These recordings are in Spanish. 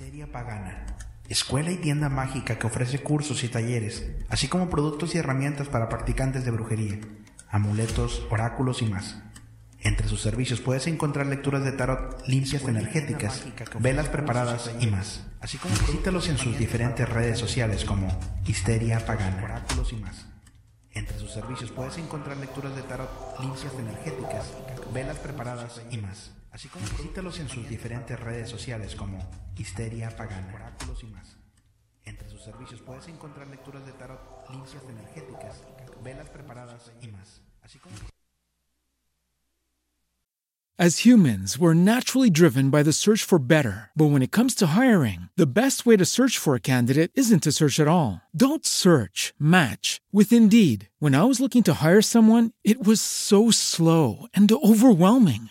Histeria Pagana, escuela y tienda mágica que ofrece cursos y talleres, así como productos y herramientas para practicantes de brujería, amuletos, oráculos y más. Entre sus servicios puedes encontrar lecturas de tarot limpias energéticas, velas preparadas y más. Así como visítalos en sus diferentes redes sociales como Histeria Pagana, oráculos y más. Entre sus servicios puedes encontrar lecturas de tarot limpias energéticas, velas preparadas y más. Así como visítalos en sus diferentes redes sociales como Histeria Pagana, oráculos y más. Entre sus servicios puedes encontrar lecturas de tarot limpias energéticas, velas preparadas y más. Así como As humans, we're naturally driven by the search for better. But when it comes to hiring, the best way to search for a candidate isn't to search at all. Don't search, match with Indeed. When I was looking to hire someone, it was so slow and overwhelming.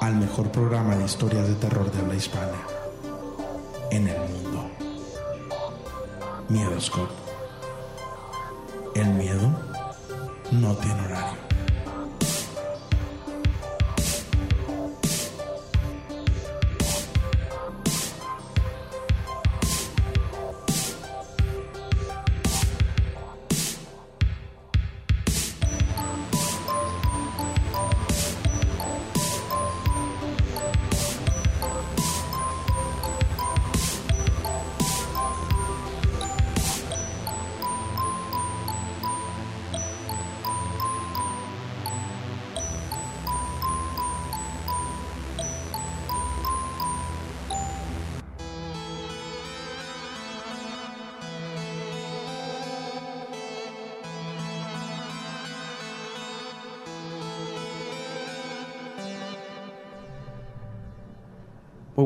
al mejor programa de historias de terror de habla hispana en el mundo. Miedoscope. El miedo no tiene horario.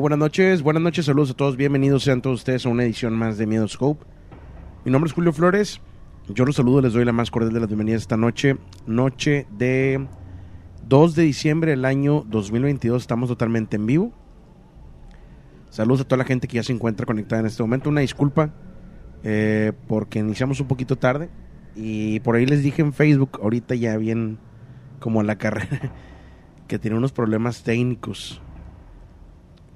Buenas noches, buenas noches, saludos a todos, bienvenidos sean todos ustedes a una edición más de Miedo Scope. Mi nombre es Julio Flores, yo los saludo, les doy la más cordial de las bienvenidas esta noche, noche de 2 de diciembre del año 2022, estamos totalmente en vivo. Saludos a toda la gente que ya se encuentra conectada en este momento, una disculpa eh, porque iniciamos un poquito tarde. Y por ahí les dije en Facebook, ahorita ya bien como la carrera, que tiene unos problemas técnicos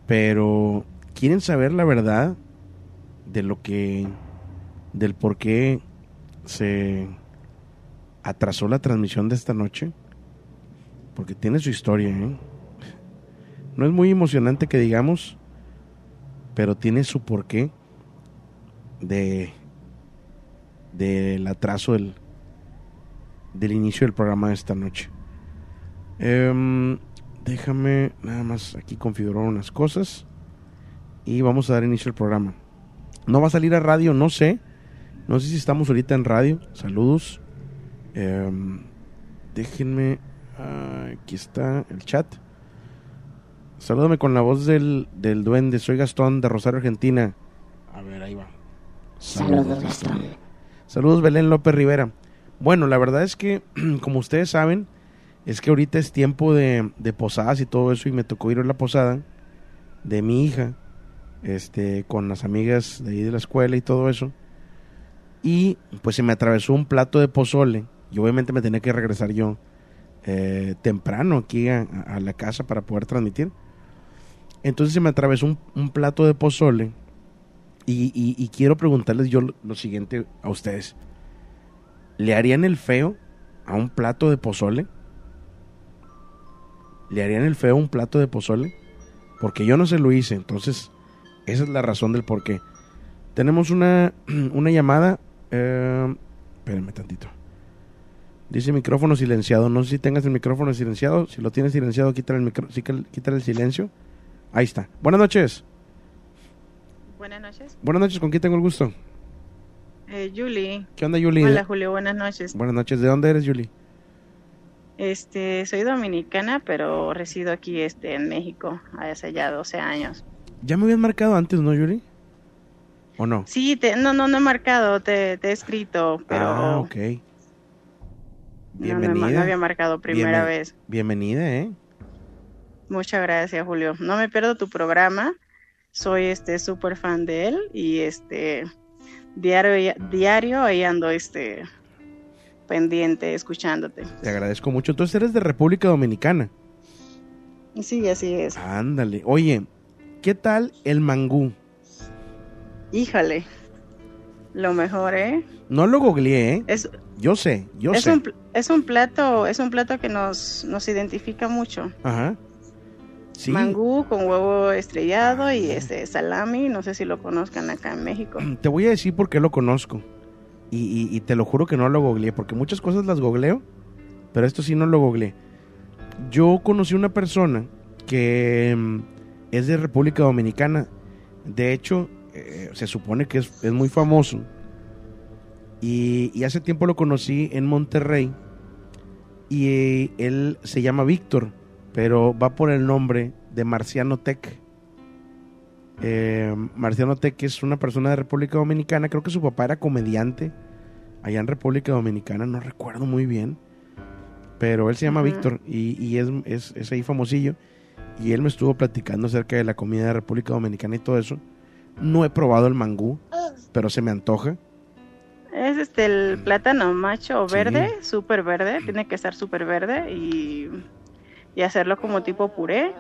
pero, ¿quieren saber la verdad de lo que, del por qué se atrasó la transmisión de esta noche, porque tiene su historia, ¿eh? No es muy emocionante que digamos, pero tiene su porqué de del atraso del, del inicio del programa de esta noche. Em, déjame nada más aquí configurar unas cosas y vamos a dar inicio al programa. No va a salir a radio, no sé. No sé si estamos ahorita en radio. Saludos. Em, déjenme. ah, aquí está el chat. Salúdame con la voz del, del duende. Soy Gastón de Rosario, Argentina. A ver, ahí va. Saludos, Gastón. Saludos, Belén López Rivera. Bueno, la verdad es que, como ustedes saben, es que ahorita es tiempo de, de posadas y todo eso, y me tocó ir a la posada de mi hija, este, con las amigas de ahí de la escuela y todo eso. Y pues se me atravesó un plato de pozole, y obviamente me tenía que regresar yo eh, temprano aquí a, la casa para poder transmitir. Entonces se me atravesó un, plato de pozole y quiero preguntarles yo lo, lo siguiente a ustedes. ¿Le harían el feo a un plato de pozole? ¿Le harían el feo un plato de pozole? Porque yo no se lo hice, entonces esa es la razón del por qué. Tenemos una, una llamada. Eh, espérenme tantito. Dice micrófono silenciado. No sé si tengas el micrófono silenciado. Si lo tienes silenciado, quítale el, micro, quítale el silencio. Ahí está. Buenas noches. Buenas noches. Buenas noches, ¿con quién tengo el gusto? Eh, Julie. ¿Qué onda, Yuli? Hola, Julio, buenas noches. Buenas noches, ¿de dónde eres, Yuli? Este, soy dominicana, pero resido aquí este, en México hace ya 12 años. Ya me habían marcado antes, ¿no, Yuli? ¿O no? Sí, te, no, no, no he marcado, te, te he escrito, pero Ah, ok. no, Bienvenida. no había marcado primera Bienven- vez. Bienvenida, ¿eh? Muchas gracias, Julio. No me pierdo tu programa. Soy este súper fan de él y este diario diario ahí ando este pendiente escuchándote. Te agradezco mucho. Entonces eres de República Dominicana. Sí, así es. Ándale. Oye, ¿qué tal el mangú? Híjole. Lo mejor, ¿eh? No lo googleé, ¿eh? Es, Yo sé, yo es sé. un, es un plato, es un plato que nos, nos identifica mucho. Ajá. Sí. Mangú con huevo estrellado y este salami, no sé si lo conozcan acá en México. Te voy a decir por qué lo conozco. Y, te lo juro que no lo googleé, porque muchas cosas las googleo, pero esto sí no lo googleé. Yo conocí una persona que mm, es de República Dominicana. De hecho, eh, se supone que es, es muy famoso. Y, y hace tiempo lo conocí en Monterrey. Y eh, él se llama Víctor, pero va por el nombre de Marciano Tech. Eh, Marciano Tech es una persona de República Dominicana. Creo que su papá era comediante allá en República Dominicana. No recuerdo muy bien. Pero él se llama. Víctor y, y es, es, es ahí famosillo. Y él me estuvo platicando acerca de la comida de República Dominicana y todo eso. No he probado el mangú, pero se me antoja. Es este el plátano macho verde, súper verde, tiene que estar súper verde y, y hacerlo como tipo puré.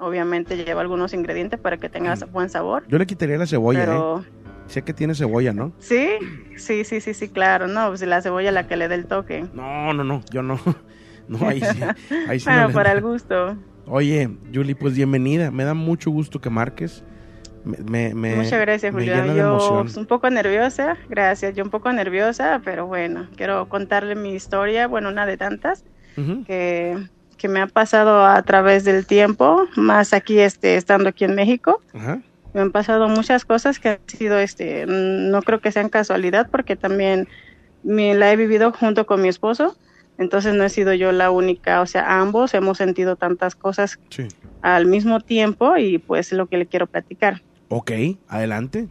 Obviamente lleva algunos ingredientes para que tenga buen sabor. Yo le quitaría la cebolla, Pero ¿eh? Sé que tiene cebolla, ¿no? sí, sí, sí, sí, sí, claro. No, pues la cebolla la que le dé el toque. No, no, no, yo no. No, ahí sí. Ahí sí bueno, para el gusto. Oye, Julie, pues bienvenida. Me da mucho gusto que marques. Me, me- Muchas gracias, de Yo emoción. un poco nerviosa, gracias. Yo un poco nerviosa, pero bueno, quiero contarle mi historia, bueno, una de tantas que, que me ha pasado a través del tiempo, más aquí este, estando aquí en México. Ajá. Me han pasado muchas cosas que han sido, este, no creo que sean casualidad, porque también me la he vivido junto con mi esposo. Entonces no he sido yo la única, o sea, ambos hemos sentido tantas cosas Sí. al mismo tiempo y pues es lo que le quiero platicar. Ok, adelante.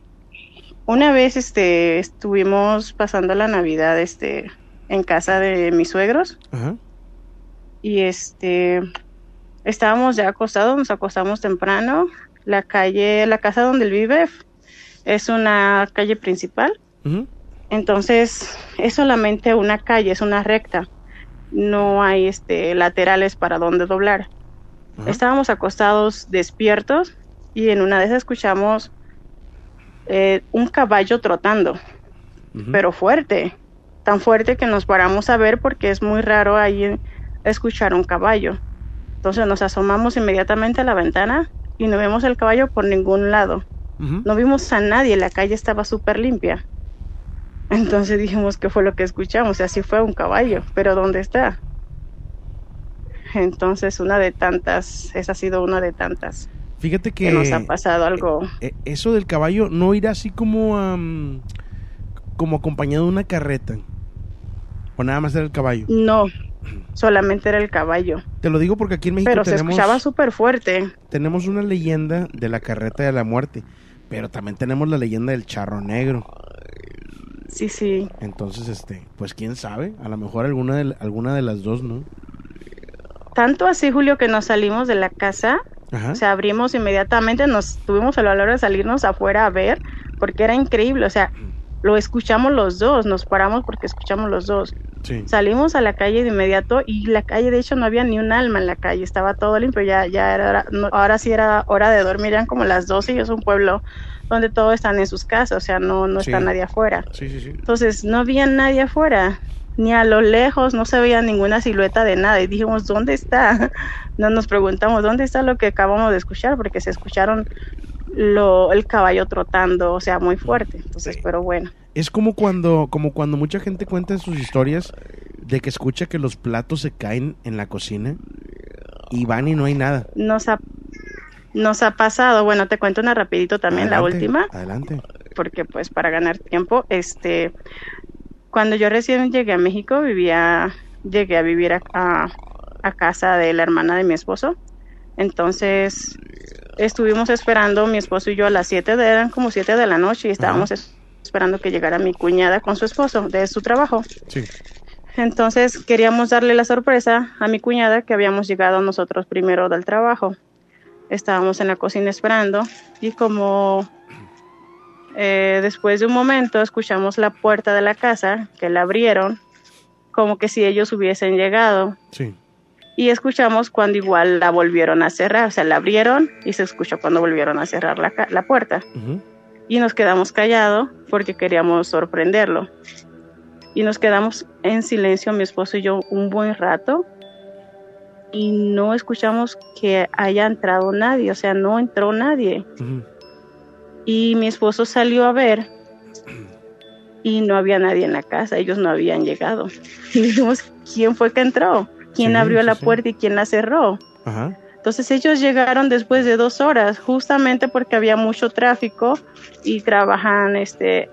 Una vez este estuvimos pasando la Navidad este en casa de mis suegros Ajá. Y este estábamos ya acostados, nos acostamos temprano. La calle, la casa donde él vive es una calle principal, entonces es solamente una calle, es una recta. No hay este laterales para donde doblar. Estábamos acostados despiertos y en una de esas escuchamos eh, un caballo trotando, pero fuerte, tan fuerte que nos paramos a ver porque es muy raro ahí escuchar un caballo. Entonces nos asomamos inmediatamente a la ventana y no vemos el caballo por ningún lado. No vimos a nadie, la calle estaba súper limpia. Entonces dijimos que fue lo que escuchamos, y así fue un caballo, pero ¿dónde está? Entonces una de tantas, esa ha sido una de tantas. Fíjate que, nos ha pasado algo. Eh, eso del caballo no irá así como como acompañado de una carreta. O nada más era el caballo. No, solamente era el caballo. Te lo digo porque aquí en México pero se escuchaba súper fuerte. Tenemos una leyenda de la carreta de la muerte, pero también tenemos la leyenda del charro negro. Sí, sí. Entonces, este, pues quién sabe, a lo mejor alguna de, alguna de las dos, ¿no? Tanto así, Julio, que nos salimos de la casa, o sea, abrimos inmediatamente, nos tuvimos el valor de salirnos afuera a ver, porque era increíble, o sea, lo escuchamos los dos, nos paramos porque escuchamos los dos. Salimos a la calle de inmediato y la calle, de hecho, no había ni un alma en la calle, estaba todo limpio, ya, ya era, ahora sí era hora de dormir, eran como las 12 y es un pueblo donde todos están en sus casas, o sea, no, no está nadie afuera. Entonces, no había nadie afuera, ni a lo lejos, no se veía ninguna silueta de nada y dijimos, ¿dónde está? No nos preguntamos, ¿dónde está lo que acabamos de escuchar? Porque se escucharon lo, el caballo trotando, o sea, muy fuerte. Entonces, pero bueno. Es como cuando, como cuando mucha gente cuenta sus historias de que escucha que los platos se caen en la cocina y van y no hay nada. Nos ha, nos ha pasado, bueno, te cuento una rapidito también, la última. Adelante. Porque pues para ganar tiempo, este, cuando yo recién llegué a México, vivía, llegué a vivir a, a casa de la hermana de mi esposo. Entonces, estuvimos esperando mi esposo y yo a las 7 de, eran como 7 de la noche y estábamos esperando que llegara mi cuñada con su esposo de su trabajo. Sí. Entonces queríamos darle la sorpresa a mi cuñada que habíamos llegado nosotros primero del trabajo. Estábamos en la cocina esperando y como eh, después de un momento escuchamos la puerta de la casa que la abrieron como que si ellos hubiesen llegado. Sí y escuchamos cuando igual la volvieron a cerrar, o sea, la abrieron y se escuchó cuando volvieron a cerrar la, la puerta. Y nos quedamos callados porque queríamos sorprenderlo. Y nos quedamos en silencio, mi esposo y yo, un buen rato. Y no escuchamos que haya entrado nadie, o sea, no entró nadie. Y mi esposo salió a ver y no había nadie en la casa, ellos no habían llegado. Y dijimos, ¿quién fue que entró? Quién abrió la puerta y quién la cerró. Entonces ellos llegaron después de dos horas, justamente porque había mucho tráfico y trabajan este,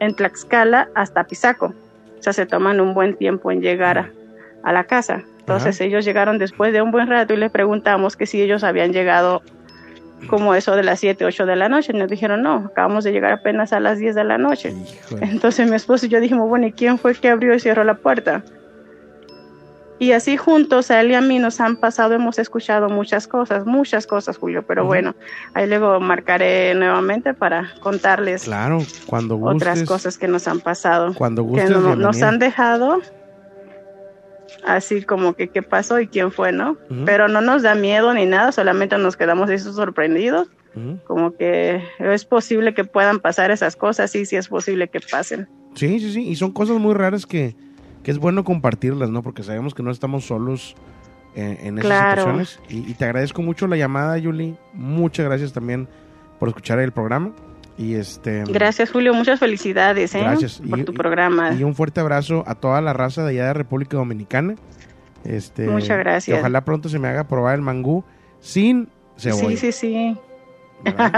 en Tlaxcala hasta Pisaco. O sea, se toman un buen tiempo en llegar a, la casa. Entonces ellos llegaron después de un buen rato y les preguntamos que si ellos habían llegado como eso de las 7, 8 de la noche. Nos dijeron, no, acabamos de llegar apenas a las 10 de la noche. Entonces mi esposo y yo dijimos, bueno, ¿y quién fue que abrió y cerró la puerta? Y así juntos, a él y a mí nos han pasado, hemos escuchado muchas cosas, muchas cosas, Julio, pero bueno, ahí luego marcaré nuevamente para contarles claro, cuando otras cosas que nos han pasado. Cuando gustes, que nos han dejado así como que qué pasó y quién fue, ¿no? Pero no nos da miedo ni nada, solamente nos quedamos eso sorprendidos, como que es posible que puedan pasar esas cosas, sí, sí es posible que pasen. Sí, sí, sí, y son cosas muy raras que que es bueno compartirlas, ¿no? Porque sabemos que no estamos solos en, esas situaciones. Y, te agradezco mucho la llamada, Yuli. Muchas gracias también por escuchar el programa. Y este Gracias, Julio. Muchas felicidades, ¿eh? Gracias. Por tu programa. Y un fuerte abrazo a toda la raza de allá de República Dominicana. Este, Muchas gracias. ojalá pronto se me haga probar el mangú sin cebolla. Sí, sí, sí.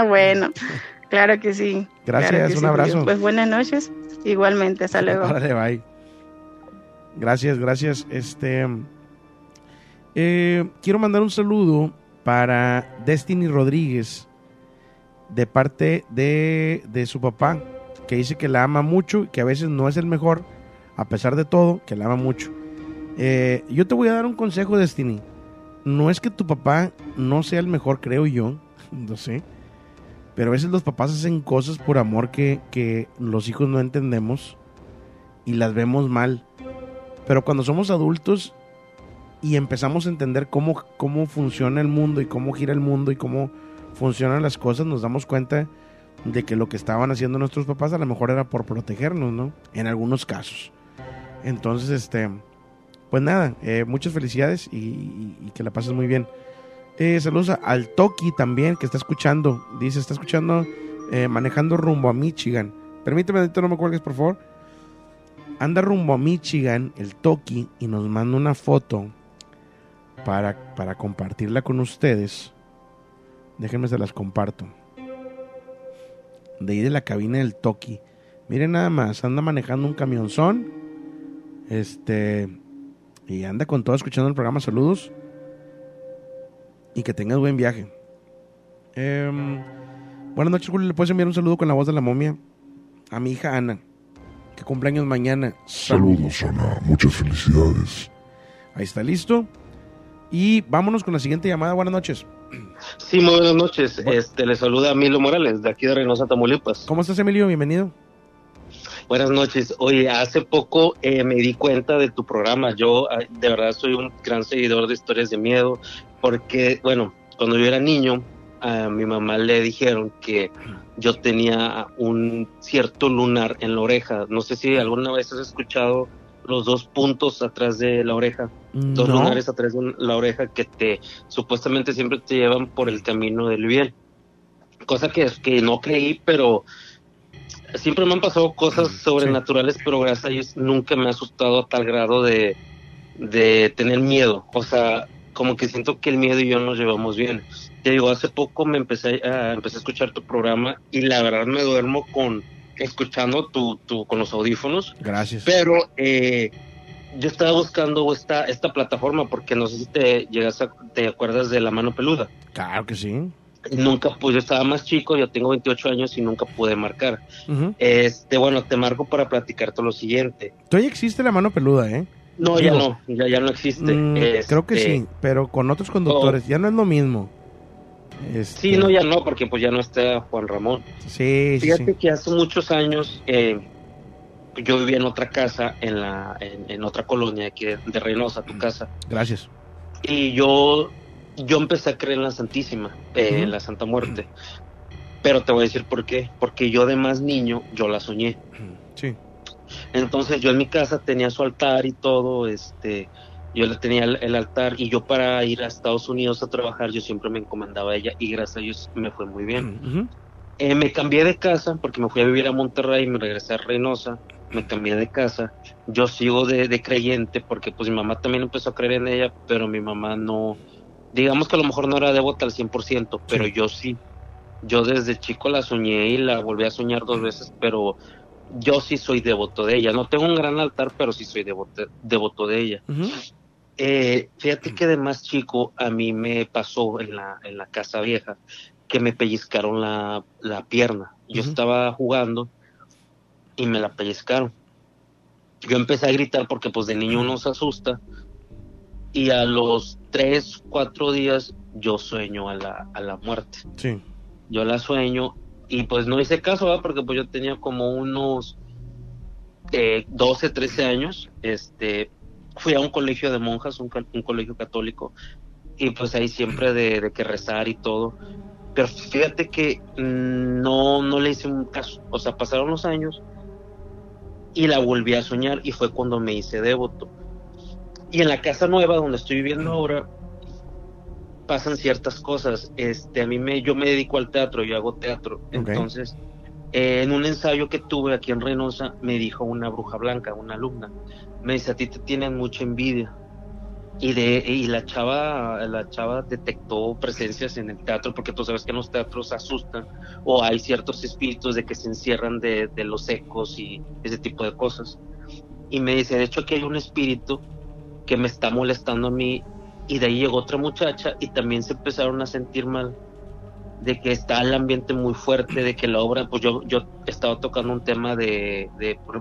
bueno, claro que sí. Gracias, un abrazo. Pues buenas noches. Igualmente, hasta luego. bye. Gracias, gracias. Este, eh, quiero mandar un saludo para Destiny Rodríguez de parte de, de su papá, que dice que la ama mucho y que a veces no es el mejor, a pesar de todo, que la ama mucho. Eh, yo te voy a dar un consejo, Destiny. No es que tu papá no sea el mejor, creo yo, no sé. Pero a veces los papás hacen cosas por amor que, que los hijos no entendemos y las vemos mal. Pero cuando somos adultos y empezamos a entender cómo, cómo funciona el mundo y cómo gira el mundo y cómo funcionan las cosas, nos damos cuenta de que lo que estaban haciendo nuestros papás a lo mejor era por protegernos, ¿no? En algunos casos. Entonces, este, pues nada, eh, muchas felicidades y, que la pases muy bien. Eh, saludos al Toki también, que está escuchando. Dice, está escuchando, eh, manejando rumbo a Michigan. Permíteme, no me cuelgues, por favor. Anda rumbo a Michigan, el Toki, y nos manda una foto para, para compartirla con ustedes. Déjenme se las comparto. De ahí de la cabina del Toki. Miren nada más, anda manejando un camionzón. Este. Y anda con todo escuchando el programa. Saludos y que tengas buen viaje. Em, buenas noches, Julio. ¿Le puedes enviar un saludo con la voz de la momia? A mi hija Ana, que cumpleaños mañana. Saludos, Ana. Muchas felicidades. Ahí está listo. Y vámonos con la siguiente llamada. Buenas noches. Sí, muy buenas noches. Este, le saluda Emilio Morales, de aquí de Reynosa, Tamaulipas. ¿Cómo estás, Emilio? Bienvenido. Buenas noches. Oye, hace poco eh, me di cuenta de tu programa. Yo ah, de verdad soy un gran seguidor de historias de miedo porque, bueno, cuando yo era niño, a mi mamá le dijeron que yo tenía un cierto lunar en la oreja. No sé si alguna vez has escuchado los dos puntos atrás de la oreja, dos lunares atrás de la oreja que te supuestamente siempre te llevan por el camino del bien. Cosa que, que no creí, pero siempre me han pasado cosas sobrenaturales, pero gracias a Dios nunca me ha asustado a tal grado de, de tener miedo. O sea, como que siento que el miedo y yo nos llevamos bien. Te digo, hace poco me empecé a, empecé a escuchar tu programa y la verdad me duermo con escuchando tu, tu con los audífonos. Gracias. Pero eh, yo estaba buscando esta, esta plataforma porque no sé si te llegas a, te acuerdas de la mano peluda. Claro que sí. Nunca, pues yo estaba más chico, yo tengo 28 años y nunca pude marcar. Este, bueno, te marco para platicarte lo siguiente. Todavía existe la mano peluda, ¿eh? No, ya no, ya, ya no existe. Mm, creo que sí, este, pero con otros conductores, ya no es lo mismo. Este... Sí, no, ya no, porque pues ya no está Juan Ramón. Sí, Fíjate que hace muchos años eh, yo vivía en otra casa, en la en, otra colonia aquí de, Reynosa, tu casa. Gracias. Y yo yo empecé a creer en la Santísima, eh, en la Santa Muerte. Pero te voy a decir por qué. Porque yo de más niño, yo la soñé. Sí. Entonces yo en mi casa tenía su altar y todo, este, yo le tenía el, altar y yo para ir a Estados Unidos a trabajar yo siempre me encomendaba a ella y gracias a Dios me fue muy bien. Eh, me cambié de casa porque me fui a vivir a Monterrey, me regresé a Reynosa, me cambié de casa. Yo sigo de, creyente porque pues mi mamá también empezó a creer en ella, pero mi mamá no, digamos que a lo mejor no era devota al 100%, pero yo sí. Yo desde chico la soñé y la volví a soñar dos veces, pero yo sí soy devoto de ella. No tengo un gran altar, pero sí soy devoto, devoto de ella. Eh, fíjate que de más chico a mí me pasó en la, en la casa vieja que me pellizcaron la, pierna. Yo estaba jugando y me la pellizcaron. Yo empecé a gritar porque pues de niño uno se asusta y a los tres, cuatro días yo sueño a la, a la muerte. Sí. Yo la sueño y pues no hice caso, porque pues yo tenía como unos eh, 12, 13 años, este, fui a un colegio de monjas, un, colegio católico, y pues ahí siempre de, que rezar y todo, pero fíjate que no, no le hice un caso, o sea, pasaron los años y la volví a soñar y fue cuando me hice devoto. Y en la casa nueva donde estoy viviendo ahora, pasan ciertas cosas. Este, a mí me, yo me dedico al teatro, yo hago teatro. Entonces, eh, en un ensayo que tuve aquí en Reynosa, me dijo una bruja blanca, una alumna, me dice, a ti te tienen mucha envidia. Y, de, la chava la chava detectó presencias en el teatro porque tú sabes que en los teatros asustan o hay ciertos espíritus de que se encierran de, de los ecos y ese tipo de cosas y me dice de hecho aquí hay un espíritu que me está molestando a mí y de ahí llegó otra muchacha y también se empezaron a sentir mal de que está el ambiente muy fuerte, de que la obra, pues yo, yo estaba tocando un tema de,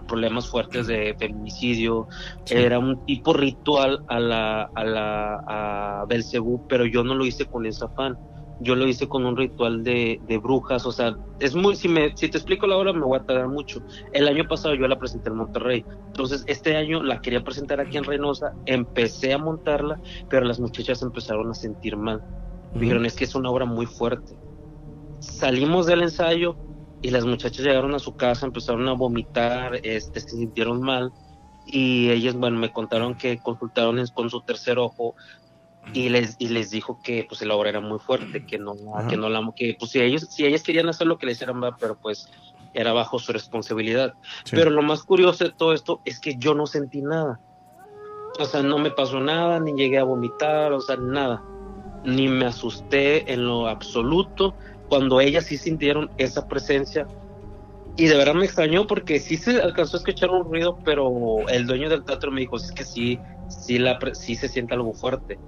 problemas fuertes de feminicidio, era un tipo ritual a la, a la, a Belcebú, pero yo no lo hice con ese afán yo lo hice con un ritual de, brujas, o sea, es muy, si, me, si te explico la obra me voy a tardar mucho. El año pasado yo la presenté en Monterrey, entonces este año la quería presentar aquí en Reynosa, empecé a montarla, pero las muchachas empezaron a sentir mal. Dijeron, es que es una obra muy fuerte. Salimos del ensayo y las muchachas llegaron a su casa, empezaron a vomitar, este, se sintieron mal y ellas, bueno, me contaron que consultaron con su tercer ojo y les y les dijo que pues la obra era muy fuerte, que no que no la que pues si ellos si ellas querían hacer lo que le hicieran, pero pues era bajo su responsabilidad. Pero lo más curioso de todo esto es que yo no sentí nada. O sea, no me pasó nada, ni llegué a vomitar, o sea, nada. Ni me asusté en lo absoluto cuando ellas sí sintieron esa presencia. Y de verdad me extrañó porque sí se alcanzó a escuchar un ruido, pero el dueño del teatro me dijo, es que sí, sí, la, sí se siente algo fuerte.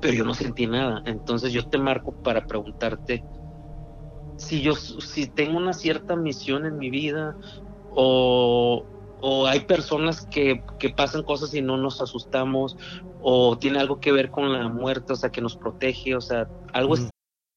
Pero yo no sentí nada. Entonces yo te marco para preguntarte si yo si tengo una cierta misión en mi vida o, o hay personas que, que, pasan cosas y no nos asustamos o tiene algo que ver con la muerte, o sea, que nos protege, o sea, algo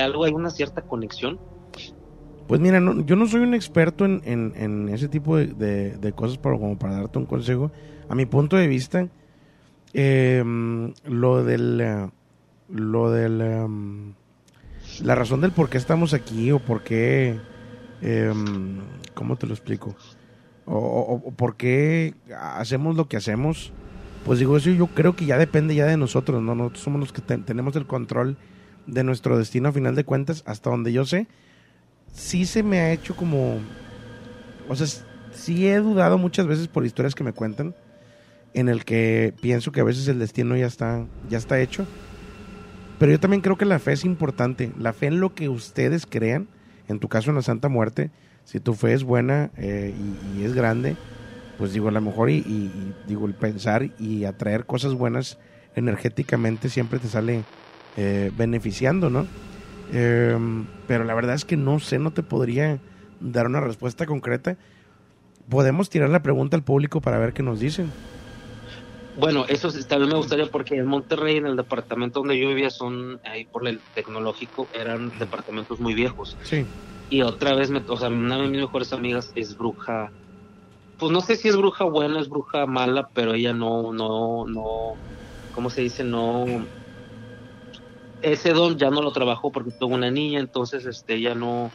Algo, hay una cierta conexión. Pues mira, no, yo no soy un experto en, en, ese tipo de, de, cosas para, como para darte un consejo. A mi punto de vista, eh, lo del... Lo del... Um, la razón del por qué estamos aquí o por qué... Eh, ¿Cómo te lo explico? O, por qué hacemos lo que hacemos. Pues digo, eso yo creo que ya depende ya de nosotros, ¿no? Nosotros somos los que te, tenemos el control de nuestro destino a final de cuentas, hasta donde yo sé, sí se me ha hecho como, o sea, sí he dudado muchas veces por historias que me cuentan, en el que pienso que a veces el destino ya está, ya está hecho, pero yo también creo que la fe es importante, la fe en lo que ustedes crean, en tu caso en la Santa Muerte, si tu fe es buena eh, y, es grande, pues digo, a lo mejor y, y digo, el pensar y atraer cosas buenas energéticamente siempre te sale eh, beneficiando, ¿no? Eh, pero la verdad es que no sé, no te podría dar una respuesta concreta. Podemos tirar la pregunta al público para ver qué nos dicen. Bueno, eso también me gustaría porque en Monterrey, en el departamento donde yo vivía, son ahí por el tecnológico, eran departamentos muy viejos. Sí. Y otra vez, me, o sea, una de mis mejores amigas es bruja. Pues no sé si es bruja buena, es bruja mala, pero ella no, no, no, ¿cómo se dice? No, ese don ya no lo trabajó porque tuvo una niña, entonces este ella no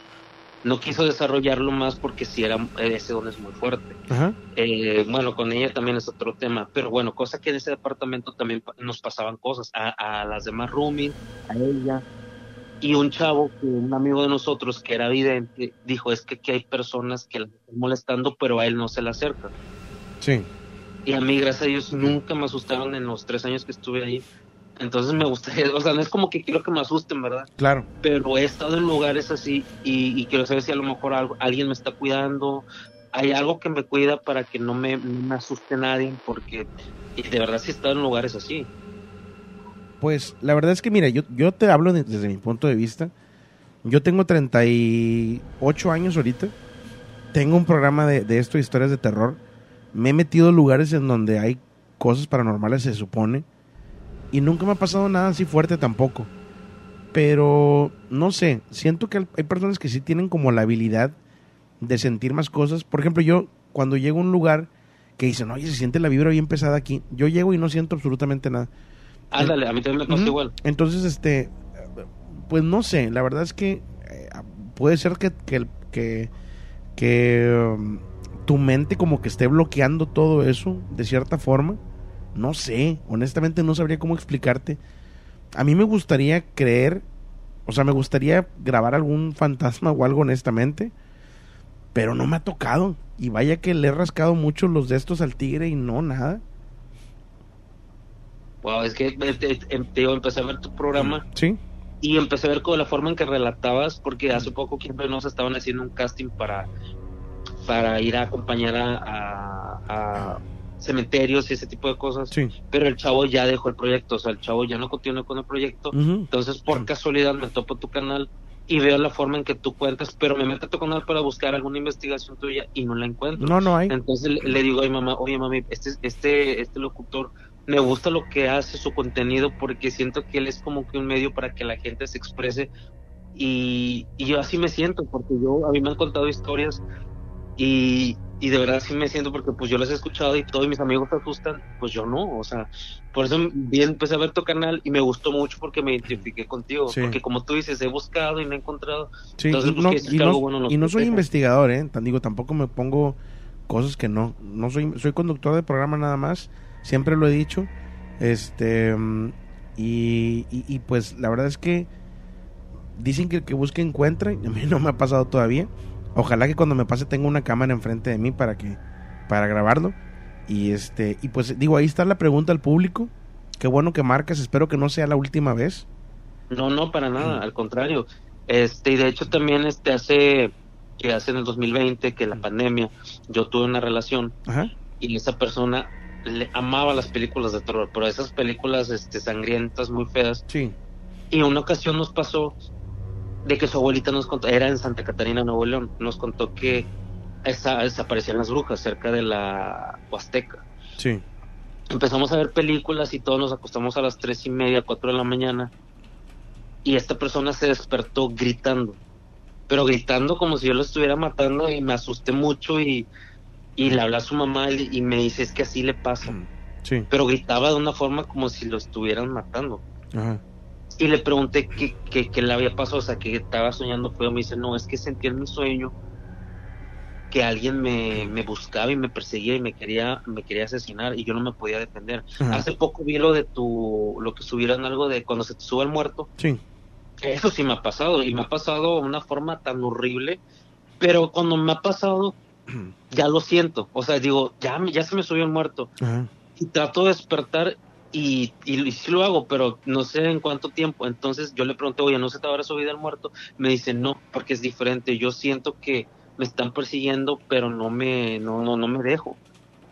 no quiso desarrollarlo más porque si era ese don es muy fuerte. Eh, bueno, con ella también es otro tema, pero bueno, cosa que en ese departamento también nos pasaban cosas a, a las demás roomies, a ella y un chavo que un amigo de nosotros que era vidente dijo es que aquí hay personas que la están molestando pero a él no se le acerca. Sí. Y a mí gracias a Dios nunca me asustaron en los tres años que estuve ahí entonces me gustaría, o sea, no es como que quiero que me asusten, ¿verdad? Claro. Pero he estado en lugares así y, y quiero saber si a lo mejor algo, alguien me está cuidando, hay algo que me cuida para que no me, asuste nadie, porque de verdad sí he estado en lugares así. Pues la verdad es que, mira, yo, yo te hablo de, desde mi punto de vista. Yo tengo 38 años ahorita. Tengo un programa de, de esto, historias de terror. Me he metido en lugares en donde hay cosas paranormales, se supone y nunca me ha pasado nada así fuerte tampoco. Pero no sé, siento que hay personas que sí tienen como la habilidad de sentir más cosas. Por ejemplo, yo cuando llego a un lugar que dicen, oye, se siente la vibra bien pesada aquí, yo llego y no siento absolutamente nada. Ándale, a mí también me pasa igual. Entonces, este, pues no sé, la verdad es que eh, puede ser que, que, que, que um, tu mente como que esté bloqueando todo eso de cierta forma no sé, honestamente no sabría cómo explicarte. A mí me gustaría creer, o sea, me gustaría grabar algún fantasma o algo honestamente, pero no me ha tocado. Y vaya que le he rascado mucho los de estos al tigre y no, nada. Wow, es que te, em, empecé a ver tu programa Sí. y empecé a ver con la forma en que relatabas, porque hace poco en Reynosa estaban haciendo un casting para, para ir a acompañar a, a- a cementerios y ese tipo de cosas. Sí. Pero el chavo ya dejó el proyecto, o sea, el chavo ya no continuó con el proyecto. Ujú. Entonces, por casualidad, me topo tu canal y veo la forma en que tú cuentas, pero me meto a tu canal para buscar alguna investigación tuya y no la encuentro. No, no hay. Entonces le, le digo a mi mamá, oye mami, este, este, este locutor me gusta lo que hace su contenido porque siento que él es como que un medio para que la gente se exprese y, y yo así me siento porque yo a mí me han contado historias y, y de verdad así me siento porque pues yo las he escuchado y todos mis amigos se asustan, pues yo no, o sea, por eso bien empecé a ver tu canal y me gustó mucho porque me identifiqué contigo, Sí. porque como tú dices, he buscado y no he encontrado, Sí, entonces y pues no, y no- algo bueno nos y no soy investigador, ¿eh? Tan digo, tampoco me pongo cosas que no. No soy, soy conductor de programa nada más. Siempre lo he dicho. Este. Y, y, y, pues la verdad es que dicen que el que busque encuentra. y A mí no me ha pasado todavía. Ojalá que cuando me pase tenga una cámara enfrente de mí para que para grabarlo. Y este y pues digo, ahí está la pregunta al público. Qué bueno que marcas, espero que no sea la última vez. No, no, para nada, al contrario. Este, y de hecho también este hace que hace en el 2020 que la pandemia yo tuve una relación Ajá. y esa persona le amaba las películas de terror, pero esas películas este sangrientas muy feas. Sí. Y una ocasión nos pasó de que su abuelita nos contó, era en Santa Catarina, Nuevo León, nos contó que esa, desaparecían las brujas cerca de la Huasteca. Sí. Empezamos a ver películas y todos nos acostamos a las tres y media, cuatro de la mañana. Y esta persona se despertó gritando. Pero gritando como si yo lo estuviera matando y me asusté mucho y, y le hablé a su mamá y, y me dice es que así le pasa. Sí. Pero gritaba de una forma como si lo estuvieran matando. Ajá. Y le pregunté qué, qué, qué le había pasado, o sea, que estaba soñando feo. Me dice, no, es que sentí en mi sueño que alguien me, me buscaba y me perseguía y me quería me quería asesinar y yo no me podía defender. Ajá. Hace poco vi lo de tu, lo que subieron algo de cuando se te sube el muerto. Sí. Eso sí me ha pasado y me ha pasado de una forma tan horrible, pero cuando me ha pasado ya lo siento, o sea, digo, ya, me- ya se me subió el muerto Ajá. y trato de despertar y, y, y sí lo hago, pero no sé en cuánto tiempo. Entonces yo le pregunté, oye, ¿no se te habrá subido el muerto? Me dice, no, porque es diferente. Yo siento que me están persiguiendo, pero no me, no, no, no me dejo.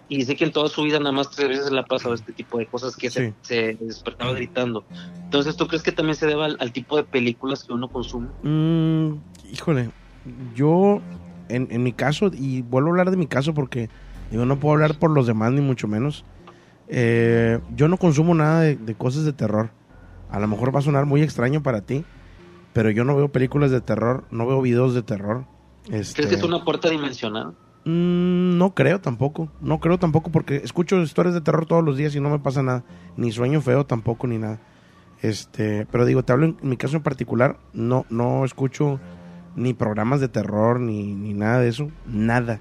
Y dice que en toda su vida nada más tres veces le ha pasado este tipo de cosas que se, se despertaba gritando. Entonces, ¿tú crees que también se deba al, al tipo de películas que uno consume? Mm, híjole, yo en, en mi caso, y vuelvo a hablar de mi caso porque digo, no puedo hablar por los demás ni mucho menos. Eh, yo no consumo nada de, de cosas de terror. A lo mejor va a sonar muy extraño para ti, pero yo no veo películas de terror, no veo videos de terror. Este, ¿Crees que es una puerta dimensional? Mm, no creo tampoco, no creo tampoco porque escucho historias de terror todos los días y no me pasa nada, ni sueño feo tampoco ni nada. Este, pero digo, te hablo en, en mi caso en particular, no no escucho ni programas de terror ni, ni nada de eso, nada.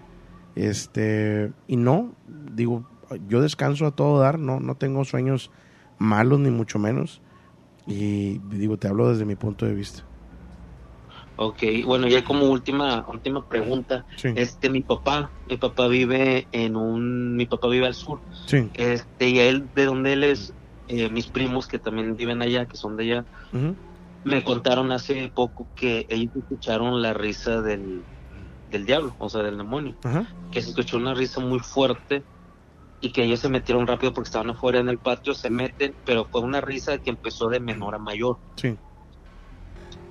Este, y no, digo, yo descanso a todo dar, no no tengo sueños malos ni mucho menos. Y digo, te hablo desde mi punto de vista. Ok, bueno, ya como última última pregunta, Sí. este mi papá, mi papá vive en un, mi papá vive al sur, Sí. este y él de donde él es, eh, mis primos que también viven allá, que son de allá, me contaron hace poco que ellos escucharon la risa del, del diablo, o sea, del demonio, que se escuchó una risa muy fuerte y que ellos se metieron rápido porque estaban afuera en el patio, se meten, pero fue una risa que empezó de menor a mayor. Sí.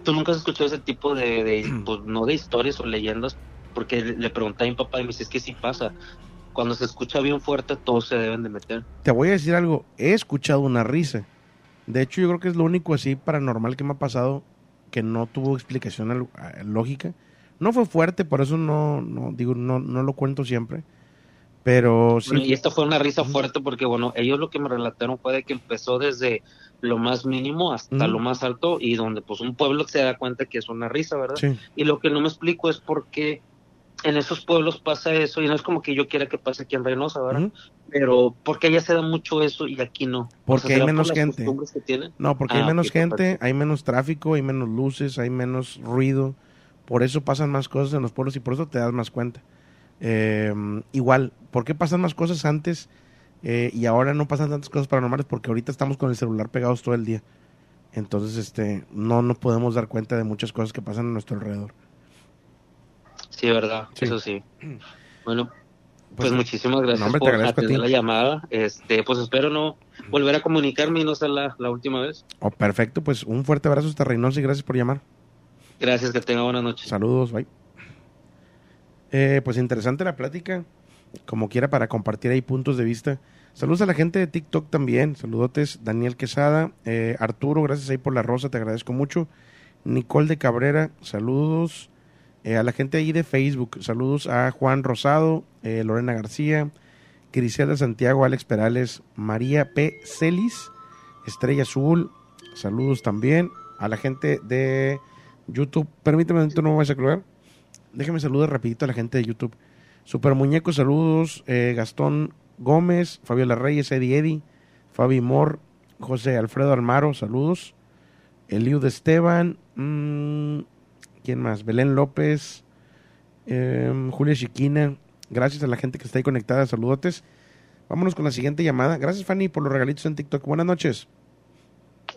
¿Tú nunca has escuchado ese tipo de, de, pues, no de historias o leyendas? Porque le, pregunté a mi papá y me dice, es que sí pasa. Cuando se escucha bien fuerte, todos se deben de meter. Te voy a decir algo, he escuchado una risa. De hecho, yo creo que es lo único así paranormal que me ha pasado que no tuvo explicación lógica. No fue fuerte, por eso no, no digo, no, no lo cuento siempre. Pero sí. Bueno, y esta fue una risa fuerte porque, bueno, ellos lo que me relataron fue de que empezó desde lo más mínimo hasta lo más alto y donde pues un pueblo se da cuenta que es una risa, ¿verdad? Sí. Y lo que no me explico es por qué en esos pueblos pasa eso y no es como que yo quiera que pase aquí en Reynosa, ¿verdad? Pero porque allá se da mucho eso y aquí no. Porque hay ¿será por menos gente. que? No, porque Ah, hay menos ok, gente, hay menos tráfico, hay menos luces, hay menos ruido. por eso pasan más cosas en los pueblos y por eso te das más cuenta. Eh, igual, ¿por qué pasan más cosas antes eh, y ahora no pasan tantas cosas paranormales? Porque ahorita estamos con el celular pegados todo el día. Entonces, este, no nos podemos dar cuenta de muchas cosas que pasan a nuestro alrededor. Sí, verdad, eso sí. Bueno, pues, Pues, muchísimas gracias no, por atender la llamada. Este, pues espero no volver a comunicarme y no ser la, la última vez. Oh, perfecto, pues un fuerte abrazo hasta Reynosa y gracias por llamar. Gracias, que tenga buenas noches. Saludos, bye. Eh, pues interesante la plática, como quiera para compartir ahí puntos de vista. Saludos a la gente de TikTok también, saludotes Daniel Quesada, eh, Arturo, gracias ahí por la rosa, te agradezco mucho. Nicole de Cabrera, saludos. Eh, a la gente ahí de Facebook, saludos a Juan Rosado, eh, Lorena García, Griselda Santiago, Alex Perales, María P. Celis, Estrella Azul, saludos también. A la gente de YouTube, permíteme, no me vayas a colgar. Déjame saludar rapidito a la gente de YouTube. Super Muñeco, saludos. eh, Gastón Gómez, Fabiola Reyes, Eddie Eddy, Fabi Mor, José Alfredo Almaro, saludos. Eliud Esteban, mm, ¿quién más? Belén López, em, Julia Chiquina. Gracias a la gente que está ahí conectada, saludotes. Vámonos con la siguiente llamada. Gracias, Fanny, por los regalitos en TikTok. Buenas noches.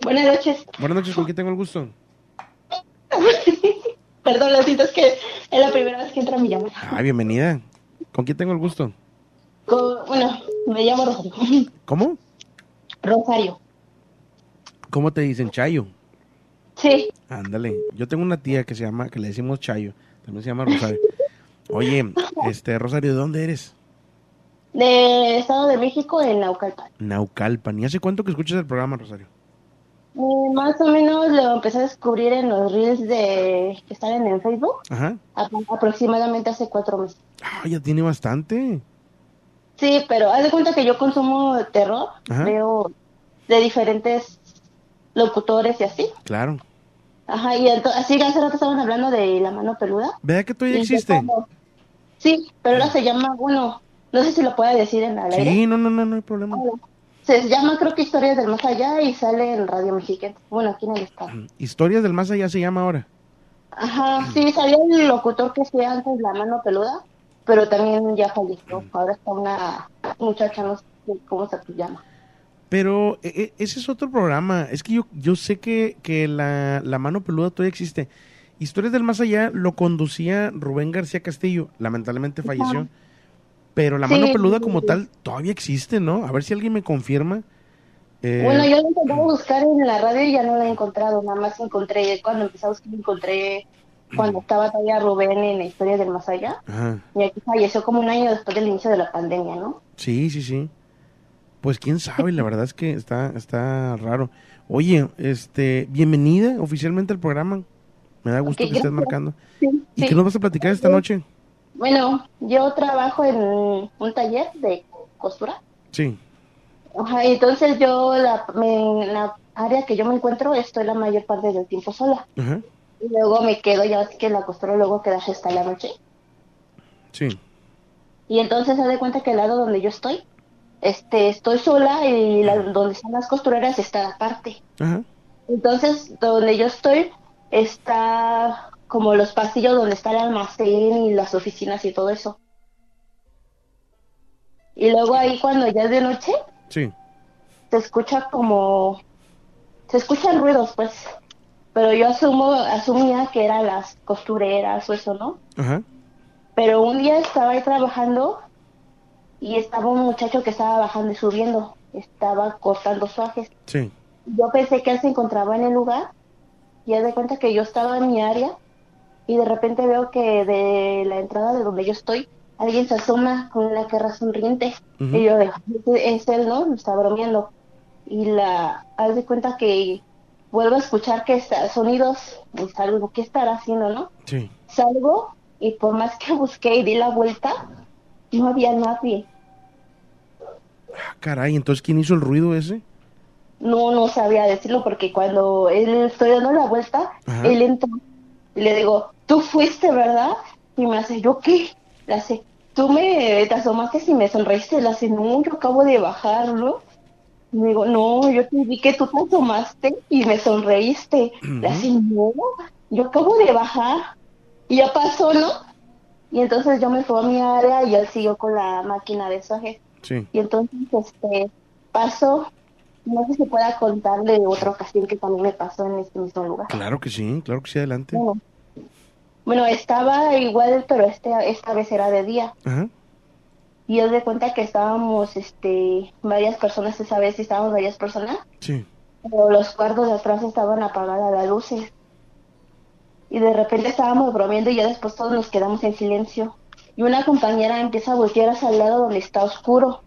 Buenas noches. Buenas noches, ¿con quién tengo el gusto? Perdón, siento, es que es la primera vez que entra mi llamada. Ah, bienvenida. ¿Con quién tengo el gusto? Bueno, me llamo Rosario. ¿Cómo? Rosario. ¿Cómo te dicen, Chayo? Sí. Ándale, yo tengo una tía que se llama, que le decimos Chayo, también se llama Rosario. Oye, este, Rosario, ¿de dónde eres? De Estado de México, en Naucalpan. Naucalpan. ¿Y hace cuánto que escuchas el programa, Rosario? Eh, más o menos lo empecé a descubrir en los reels de que están en Facebook, Ajá. aproximadamente hace cuatro meses. Ah, ya tiene bastante. Sí, pero haz de cuenta que yo consumo terror, Ajá. veo de diferentes locutores y así. Claro. Ajá, y así hace rato estaban hablando de la mano peluda. ¿Verdad que todavía existe? Sí, pero ahora se llama, bueno, no sé si lo puede decir en aire. Sí, no, no, no, no hay problema. Se llama creo que Historias del Más Allá y sale en Radio Mexicana. Bueno, aquí en el estado. Historias del Más Allá se llama ahora. Ajá, sí, salía el locutor que hacía antes la mano peluda, pero también ya falleció. Ahora está una muchacha, no sé cómo se llama. Pero e- e- ese es otro programa. Es que yo, yo sé que, que la, la mano peluda todavía existe. Historias del Más Allá lo conducía Rubén García Castillo. Lamentablemente falleció. Pero la Sí. mano peluda como tal todavía existe, ¿no? A ver si alguien me confirma. Eh, Bueno, yo la intenté buscar en la radio y ya no la he encontrado. Nada más encontré, cuando empecé a buscar, encontré cuando estaba todavía Rubén en Historias del Más Allá. ajá. Y aquí falleció como un año después del inicio de la pandemia, ¿no? Sí, sí, sí. Pues quién sabe, la verdad es que está, está raro. Oye, este, bienvenida oficialmente al programa. Me da gusto que estés gracias. marcando. Sí, ¿Y sí. qué nos vas a platicar esta noche? Bueno, yo trabajo en un taller de costura. Sí. Ajá, entonces yo, la, me- la área que yo me encuentro, estoy la mayor parte del tiempo sola. Ajá. Y luego me quedo, ya ves que la costura luego queda hasta la noche. Sí. Y entonces se de cuenta que el lado donde yo estoy, este, estoy sola y la- donde están las costureras está aparte. Ajá. Entonces, donde yo estoy, está como los pasillos donde está el almacén y las oficinas y todo eso. Y luego ahí cuando ya es de noche, Sí. se escucha como... Se escuchan ruidos, pues. Pero yo asumo, asumía que eran las costureras o eso, ¿no? Ajá. Pero un día estaba ahí trabajando y estaba un muchacho que estaba bajando y subiendo. Estaba cortando suajes. Sí. Yo pensé que él se encontraba en el lugar y de cuenta que yo estaba en mi área y de repente veo que de la entrada de donde yo estoy alguien se asoma con una cara sonriente y yo digo, es él, ¿no? Me está bromeando. Y la, haz de cuenta que vuelvo a escuchar que está, sonidos y salgo, ¿qué estará haciendo, no? Sí. Salgo y por más que busqué y di la vuelta, no había nadie. Ah, caray, entonces ¿quién hizo el ruido ese? No, no sabía decirlo porque cuando él estoy dando la vuelta, Ajá. él entra y le digo, tú fuiste, ¿verdad? Y me hace, ¿yo qué? Le hace, tú me te asomaste y me sonreíste. Le hace, no, yo acabo de bajar, ¿no? Y digo, no, yo te vi que tú te asomaste y me sonreíste. Le hace, no, yo acabo de bajar. Y ya pasó, ¿no? Y entonces yo me fui a mi área y él siguió con la máquina de soje. Sí. Y entonces, este, pasó, no sé si pueda contarle otra ocasión que también me pasó en este mismo lugar. Claro que sí, claro que sí, adelante. Bueno, bueno, estaba igual, pero este, esta vez era de día. Ajá. Y él de cuenta que estábamos, este, varias personas esa vez, estábamos varias personas, Sí. pero los cuartos de atrás estaban apagadas las luces. Y de repente estábamos bromeando y ya después todos nos quedamos en silencio. Y una compañera empieza a voltear hacia el lado donde está oscuro.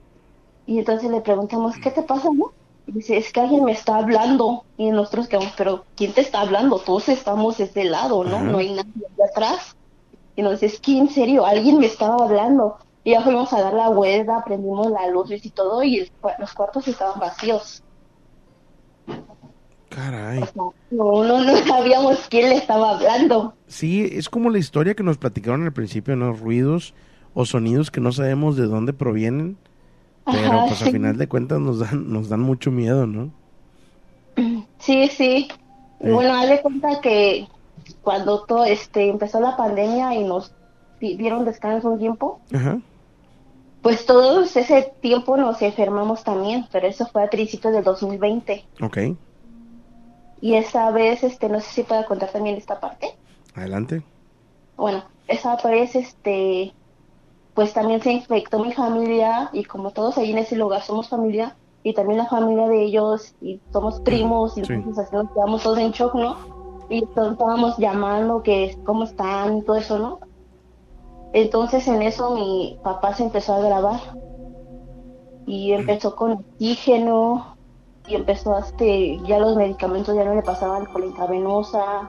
Y entonces le preguntamos, ¿qué te pasa, no? Dice, es que alguien me está hablando. Y nosotros quedamos, pero ¿quién te está hablando? Todos estamos de este lado, ¿no? Ajá. No hay nadie de atrás. Y nos dice, es que en serio, alguien me estaba hablando. Y ya fuimos a dar la vuelta, prendimos la luz y todo, y el los cuartos estaban vacíos. Caray. No, no, no sabíamos quién le estaba hablando. Sí, es como la historia que nos platicaron al principio, ¿no? Ruidos o sonidos que no sabemos de dónde provienen, pero Ajá, pues sí. a final de cuentas nos dan, nos dan mucho miedo, ¿no? Sí, sí. Sí. bueno, haz de cuenta que cuando todo este empezó la pandemia y nos di- dieron descanso un tiempo, Ajá. pues todos ese tiempo nos enfermamos también, pero eso fue a principios del 2020. Ok, Y esa vez, este, no sé si pueda contar también esta parte. adelante. Bueno, esa vez, este, pues también se infectó mi familia y como todos ahí en ese lugar somos familia y también la familia de ellos y somos primos y Sí. entonces así nos quedamos todos en shock, ¿no? Y todos estábamos llamando que cómo están y todo eso, ¿no? Entonces en eso mi papá se empezó a grabar y empezó con oxígeno y empezó este, ya los medicamentos ya no le pasaban con la intravenosa,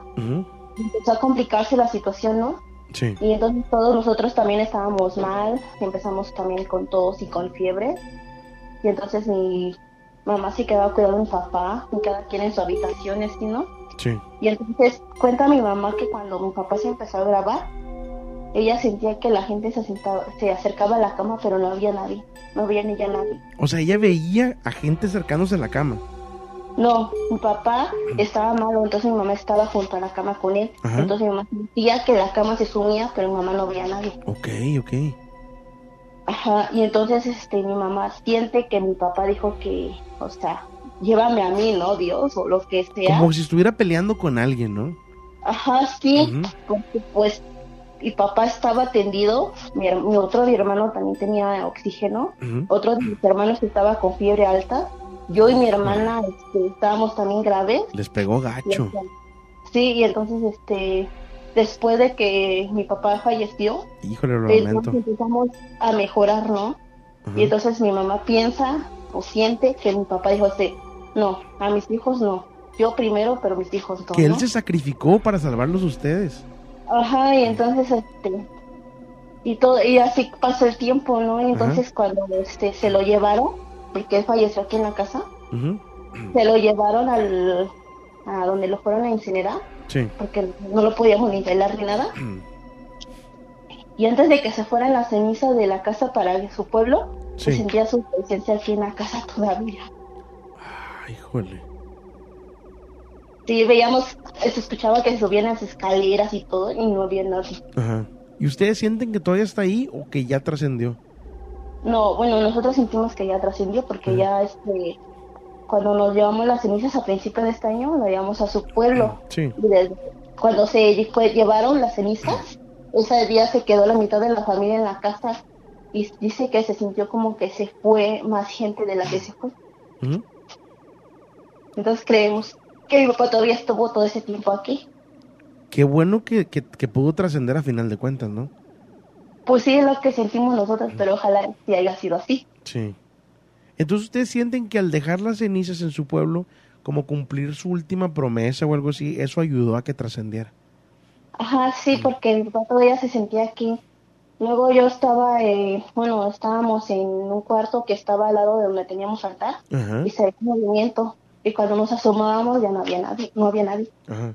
empezó a complicarse la situación, ¿no? Sí. Y entonces todos nosotros también estábamos mal, empezamos también con tos y con fiebre. Y entonces mi mamá se quedaba cuidando a mi papá, y cada quien en su habitación, así, ¿no? Sí. Y entonces cuenta mi mamá que cuando mi papá se empezó a grabar, ella sentía que la gente se, sentaba, se acercaba a la cama, pero no había nadie, no había ni ya nadie. O sea, ella veía a gente acercándose a la cama. No, mi papá estaba malo, entonces mi mamá estaba junto a la cama con él. Ajá. Entonces mi mamá sentía que la cama se sumía, pero mi mamá no veía a nadie. Ok, ok. Ajá, y entonces este mi mamá siente que mi papá dijo que, o sea, llévame a mí, ¿no, Dios? O lo que sea. Como si estuviera peleando con alguien, ¿no? Ajá, sí, porque pues mi papá estaba tendido, mi, mi otro mi hermano también tenía oxígeno, otro de mis hermanos estaba con fiebre alta, yo y mi hermana este, estábamos también graves. Les pegó gacho. Sí, y entonces este después de que mi papá falleció, Híjole, lo entonces empezamos a mejorar, ¿no? Ajá. Y entonces mi mamá piensa o siente que mi papá dijo así, no, a mis hijos no, yo primero, pero mis hijos no. Que él ¿no? se sacrificó para salvarlos ustedes. Ajá, y entonces este y todo y así pasó el tiempo, ¿no? Y entonces cuando este se lo llevaron, porque él falleció aquí en la casa, se lo llevaron al a donde lo fueron a incinerar, Sí. porque no lo podíamos ni velar ni nada. Y antes de que se fueran las cenizas de la casa para su pueblo, se sentía su presencia aquí en la casa todavía. Ay, híjole. Sí, veíamos, se escuchaba que subían las escaleras y todo y no había nadie. Ajá. ¿Y ustedes sienten que todavía está ahí o que ya trascendió? No, bueno, nosotros sentimos que ya trascendió porque ya este, cuando nos llevamos las cenizas a principios de este año, nos llevamos a su pueblo. Sí. Cuando se fue- llevaron las cenizas, ese día se quedó la mitad de la familia en la casa y dice que se sintió como que se fue más gente de la que se fue. Entonces creemos que mi papá todavía estuvo todo ese tiempo aquí. Qué bueno que, que, que pudo trascender a final de cuentas, ¿no? Pues sí, es lo que sentimos nosotros, pero ojalá sí haya sido así. Sí. Entonces ustedes sienten que al dejar las cenizas en su pueblo, como cumplir su última promesa o algo así, eso ayudó a que trascendiera. Ajá, sí, porque mi papá todavía se sentía aquí. Luego yo estaba, eh, bueno, estábamos en un cuarto que estaba al lado de donde teníamos altar Ajá. y se veía movimiento. Y cuando nos asomábamos ya no había nadie, no había nadie. Ajá.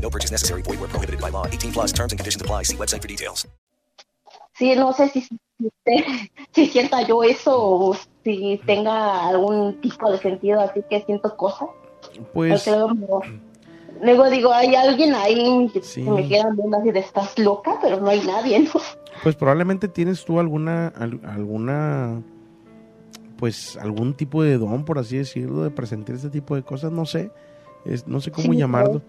No purchase necessary. Void where prohibited by law. 18 plus terms and conditions apply. See website for details. Sí, no sé si, si, si sienta yo eso o si tenga algún tipo de sentido, así que siento cosas. Pues... Luego, luego digo, hay alguien ahí que sí. me quedan viendo así de estás loca, pero no hay nadie, ¿no? Pues probablemente tienes tú alguna, alguna, pues algún tipo de don, por así decirlo, de presentar este tipo de cosas, no sé, es, no sé cómo sí, llamarlo.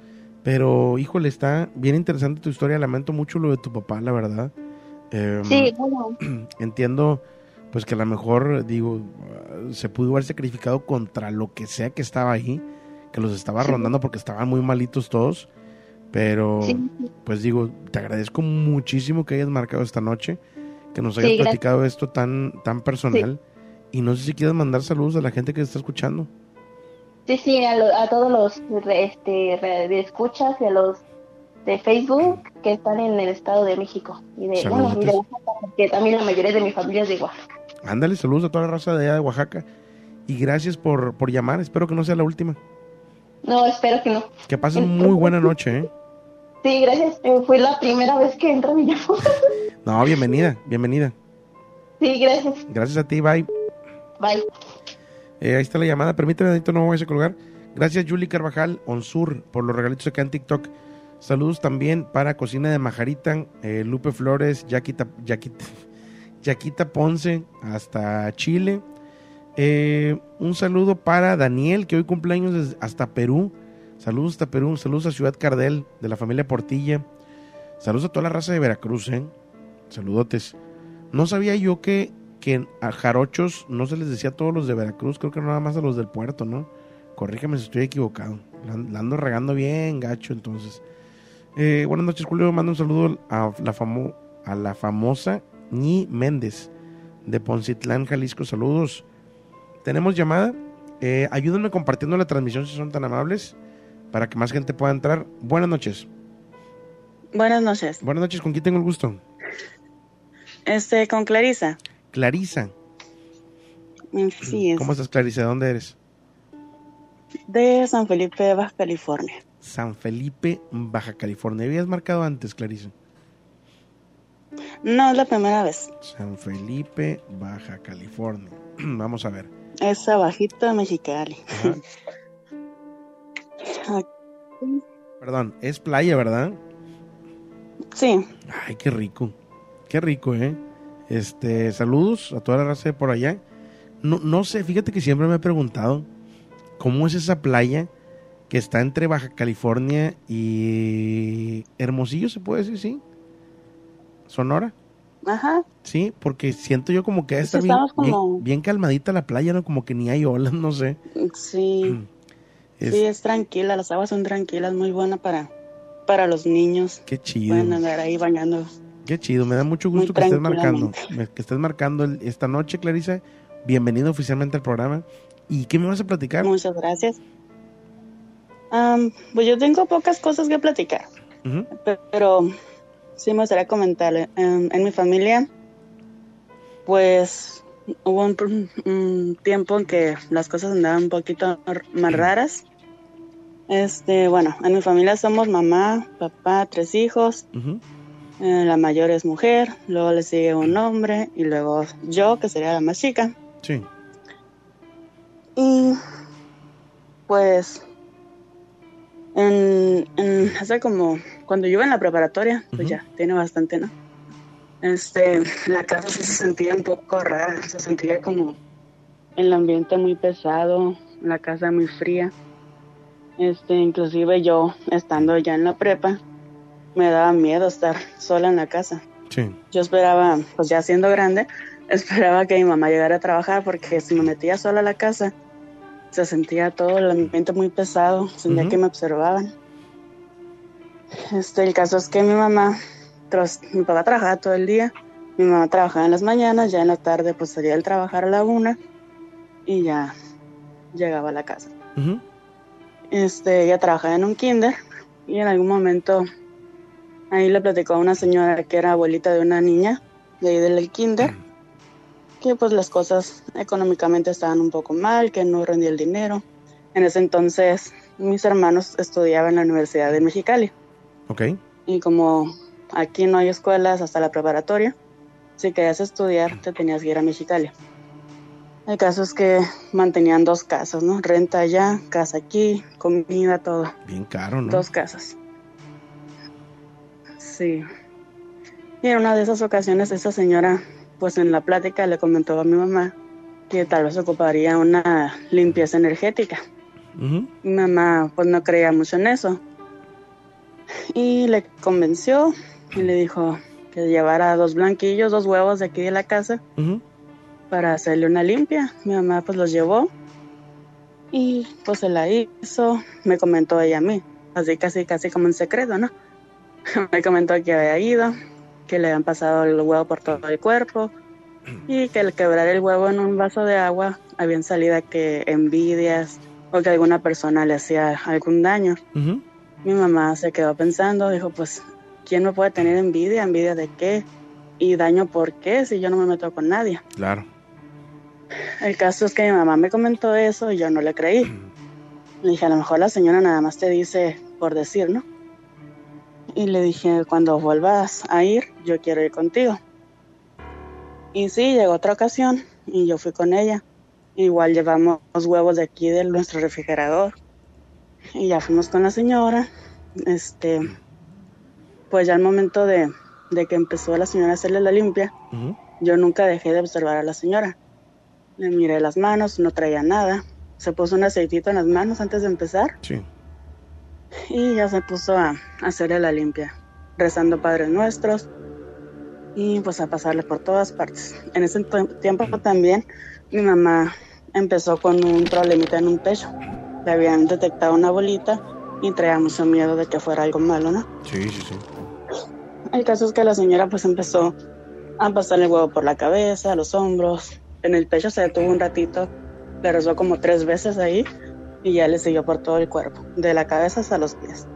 Pero, híjole, está bien interesante tu historia. Lamento mucho lo de tu papá, la verdad. Eh, sí, bueno. Entiendo, pues que a lo mejor, digo, se pudo haber sacrificado contra lo que sea que estaba ahí, que los estaba sí. rondando porque estaban muy malitos todos. Pero, sí. pues digo, te agradezco muchísimo que hayas marcado esta noche, que nos hayas platicado esto tan, tan personal. Y no sé si quieres mandar saludos a la gente que está escuchando. Sí, sí, a, lo, a todos los este, de escuchas y a los de Facebook que están en el Estado de México y de, bueno, y de Oaxaca, que también la mayoría de mi familia es de Oaxaca. Ándale, saludos a toda la raza de allá de Oaxaca y gracias por, por llamar, espero que no sea la última. No, espero que no. Que pasen muy buena noche, ¿eh? Sí, gracias, eh, fue la primera vez que entro mi llamada. No, bienvenida, bienvenida. Sí, gracias. Gracias a ti, bye. Bye. Eh, ahí está la llamada. Permíteme, Adito, no me voy a colgar. Gracias, Julie Carvajal, Onsur, por los regalitos acá en TikTok. Saludos también para Cocina de Majarita, eh, Lupe Flores, Yaquita, Yaquita, Yaquita Ponce, hasta Chile. Eh, un saludo para Daniel, que hoy cumpleaños hasta Perú. Saludos hasta Perú. Saludos a Ciudad Cardel, de la familia Portilla. Saludos a toda la raza de Veracruz, ¿eh? Saludotes. No sabía yo que que a jarochos no se les decía a todos los de Veracruz, creo que nada más a los del puerto, ¿no? Corrígeme si estoy equivocado. La, ando regando bien, gacho, entonces. Eh, buenas noches, Julio. Mando un saludo a la, famo, a la famosa Ni Méndez de Poncitlán, Jalisco. Saludos. Tenemos llamada. Eh, ayúdenme compartiendo la transmisión si son tan amables para que más gente pueda entrar. Buenas noches. Buenas noches. Buenas noches, ¿con quién tengo el gusto? Este, con Clarisa. Clarisa. Sí, es. ¿Cómo estás, Clarisa? ¿De dónde eres? De San Felipe, Baja California. San Felipe, Baja California. ¿Habías marcado antes, Clarisa? No, es la primera vez. San Felipe, Baja California. Vamos a ver. Esa bajita Mexicali. Perdón, es playa, ¿verdad? Sí. Ay, qué rico. Qué rico, ¿eh? Este, saludos a toda la raza de por allá. No, no sé, fíjate que siempre me he preguntado cómo es esa playa que está entre Baja California y Hermosillo, se puede decir, sí. Sonora. Ajá. Sí, porque siento yo como que está bien, como... bien, bien, calmadita la playa, ¿no? Como que ni hay olas, no sé. Sí. Es... Sí, es tranquila, las aguas son tranquilas, muy buena para, para los niños. Qué chido. Pueden andar ahí bañando. Qué chido, me da mucho gusto que estés marcando, que estés marcando esta noche, Clarisa. Bienvenido oficialmente al programa. ¿Y qué me vas a platicar? Muchas gracias. Um, pues yo tengo pocas cosas que platicar, uh -huh. pero sí me gustaría comentarle. En, en mi familia, pues hubo un, tiempo en que las cosas andaban un poquito más raras. Este, bueno, en mi familia somos mamá, papá, tres hijos. Eh, la mayor es mujer, luego le sigue un hombre y luego yo, que sería la más chica. Sí. Y pues en, en- hace como cuando yo iba en la preparatoria, pues ya tiene bastante, ¿no? Este, la casa sí se sentía un poco rara, se sentía como el ambiente muy pesado, la casa muy fría. Este, inclusive yo estando ya en la prepa, me daba miedo estar sola en la casa. Sí. Yo esperaba, pues ya siendo grande, esperaba que mi mamá llegara a trabajar porque si me metía sola a la casa, se sentía todo el ambiente muy pesado, sentía que me observaban. Este, el caso es que mi mamá, tras, mi papá trabajaba todo el día, mi mamá trabajaba en las mañanas, ya en la tarde pues salía del trabajar a la una y ya llegaba a la casa. Este, ella trabajaba en un kinder y en algún momento ahí le platicó a una señora que era abuelita de una niña de ahí del kinder que pues las cosas económicamente estaban un poco mal, que no rendía el dinero. En ese entonces mis hermanos estudiaban en la Universidad de Mexicali Ok. y como aquí no hay escuelas hasta la preparatoria, si querías estudiar te tenías que ir a Mexicali. El caso es que mantenían dos casas, ¿no? Renta allá, casa aquí, comida, todo. Bien caro, ¿no? Dos casas. Sí. Y en una de esas ocasiones esa señora, pues en la plática le comentó a mi mamá que tal vez ocuparía una limpieza energética. Mi mamá pues no creía mucho en eso. Y le convenció y le dijo que llevara dos blanquillos, dos huevos de aquí de la casa para hacerle una limpia. Mi mamá pues los llevó y pues se la hizo. Me comentó ella a mí, así casi casi como en secreto, ¿no? Me comentó que había ido, que le habían pasado el huevo por todo el cuerpo y que al quebrar el huevo en un vaso de agua habían salido que envidias o que alguna persona le hacía algún daño. Mi mamá se quedó pensando, dijo, pues, ¿quién no puede tener envidia? ¿Envidia de qué? ¿Y daño por qué si yo no me meto con nadie? Claro. El caso es que mi mamá me comentó eso y yo no le creí. Le dije, a lo mejor la señora nada más te dice por decir, ¿no? Y le dije, cuando vuelvas a ir, yo quiero ir contigo. Y sí, llegó otra ocasión y yo fui con ella. Igual llevamos huevos de aquí de nuestro refrigerador. Y ya fuimos con la señora. Este, pues ya al momento de, de que empezó la señora a hacerle la limpia, yo nunca dejé de observar a la señora. Le miré las manos, no traía nada. Se puso un aceitito en las manos antes de empezar Sí. Y ya se puso a, a hacerle la limpia, rezando Padres Nuestros y pues a pasarle por todas partes. En ese tiempo también mi mamá empezó con un problemita en un pecho. Le habían detectado una bolita y traía mucho miedo de que fuera algo malo, ¿no? Sí, sí, sí. El caso es que la señora pues empezó a pasarle el huevo por la cabeza, los hombros, en el pecho se detuvo un ratito, le rezó como tres veces ahí y ya le siguió por todo el cuerpo, de la cabeza hasta los pies.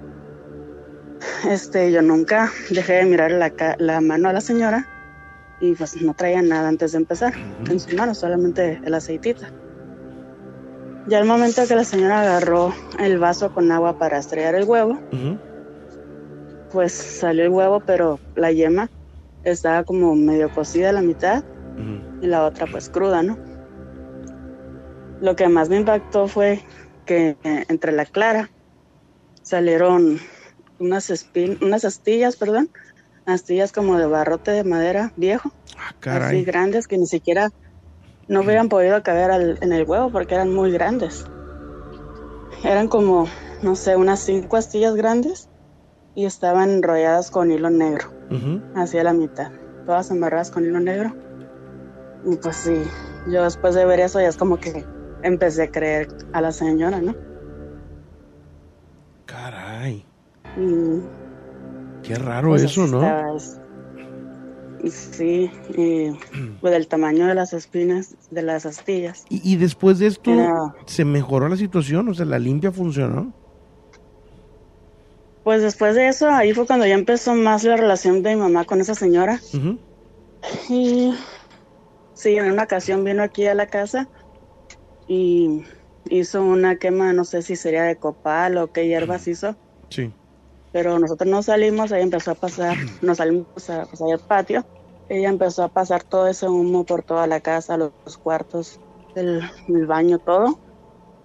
Este, yo nunca dejé de mirar la, la mano a la señora y pues no traía nada antes de empezar en su mano, solamente el aceitito. Ya al momento que la señora agarró el vaso con agua para estrellar el huevo, pues salió el huevo, pero la yema estaba como medio cocida a la mitad y la otra pues cruda, ¿no? Lo que más me impactó fue que entre la clara salieron unas espin unas astillas, perdón, astillas como de barrote de madera viejo, así Caray. grandes que ni siquiera no hubieran podido caber al- en el huevo porque eran muy grandes. Eran como, no sé, unas cinco astillas grandes y estaban enrolladas con hilo negro Ujú. hacia la mitad, todas amarradas con hilo negro. Y pues sí, yo después de ver eso ya es como que empecé a creer a la señora, ¿no? Caray. Qué raro pues, eso, ¿no? Sí, y pues el tamaño de las espinas, de las astillas. Y, y después de esto, Era- ¿se mejoró la situación? O sea, ¿la limpia funcionó? Pues después de eso, ahí fue cuando ya empezó más la relación de mi mamá con esa señora. Y sí, en una ocasión vino aquí a la casa y hizo una quema, no sé si sería de copal o qué hierbas hizo, Sí. pero nosotros no salimos, ella empezó a pasar, nos salimos a pasar al patio, ella empezó a pasar todo ese humo por toda la casa, los, los cuartos, el, el baño, todo,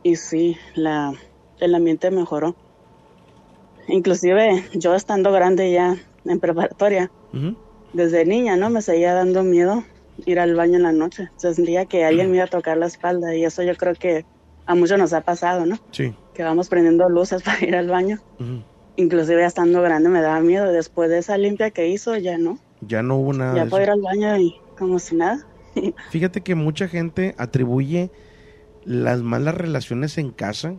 y sí, la, el ambiente mejoró. Inclusive yo estando grande ya en preparatoria, desde niña, ¿no? Me seguía dando miedo ir al baño en la noche. Sentía que alguien me iba a tocar la espalda y eso yo creo que a muchos nos ha pasado, ¿no? Sí. Que vamos prendiendo luces para ir al baño. Ujú. Inclusive ya estando grande me daba miedo. Después de esa limpia que hizo, ya no. Ya no hubo nada ya puedo ir al baño y como si nada. Fíjate que mucha gente atribuye las malas relaciones en casa,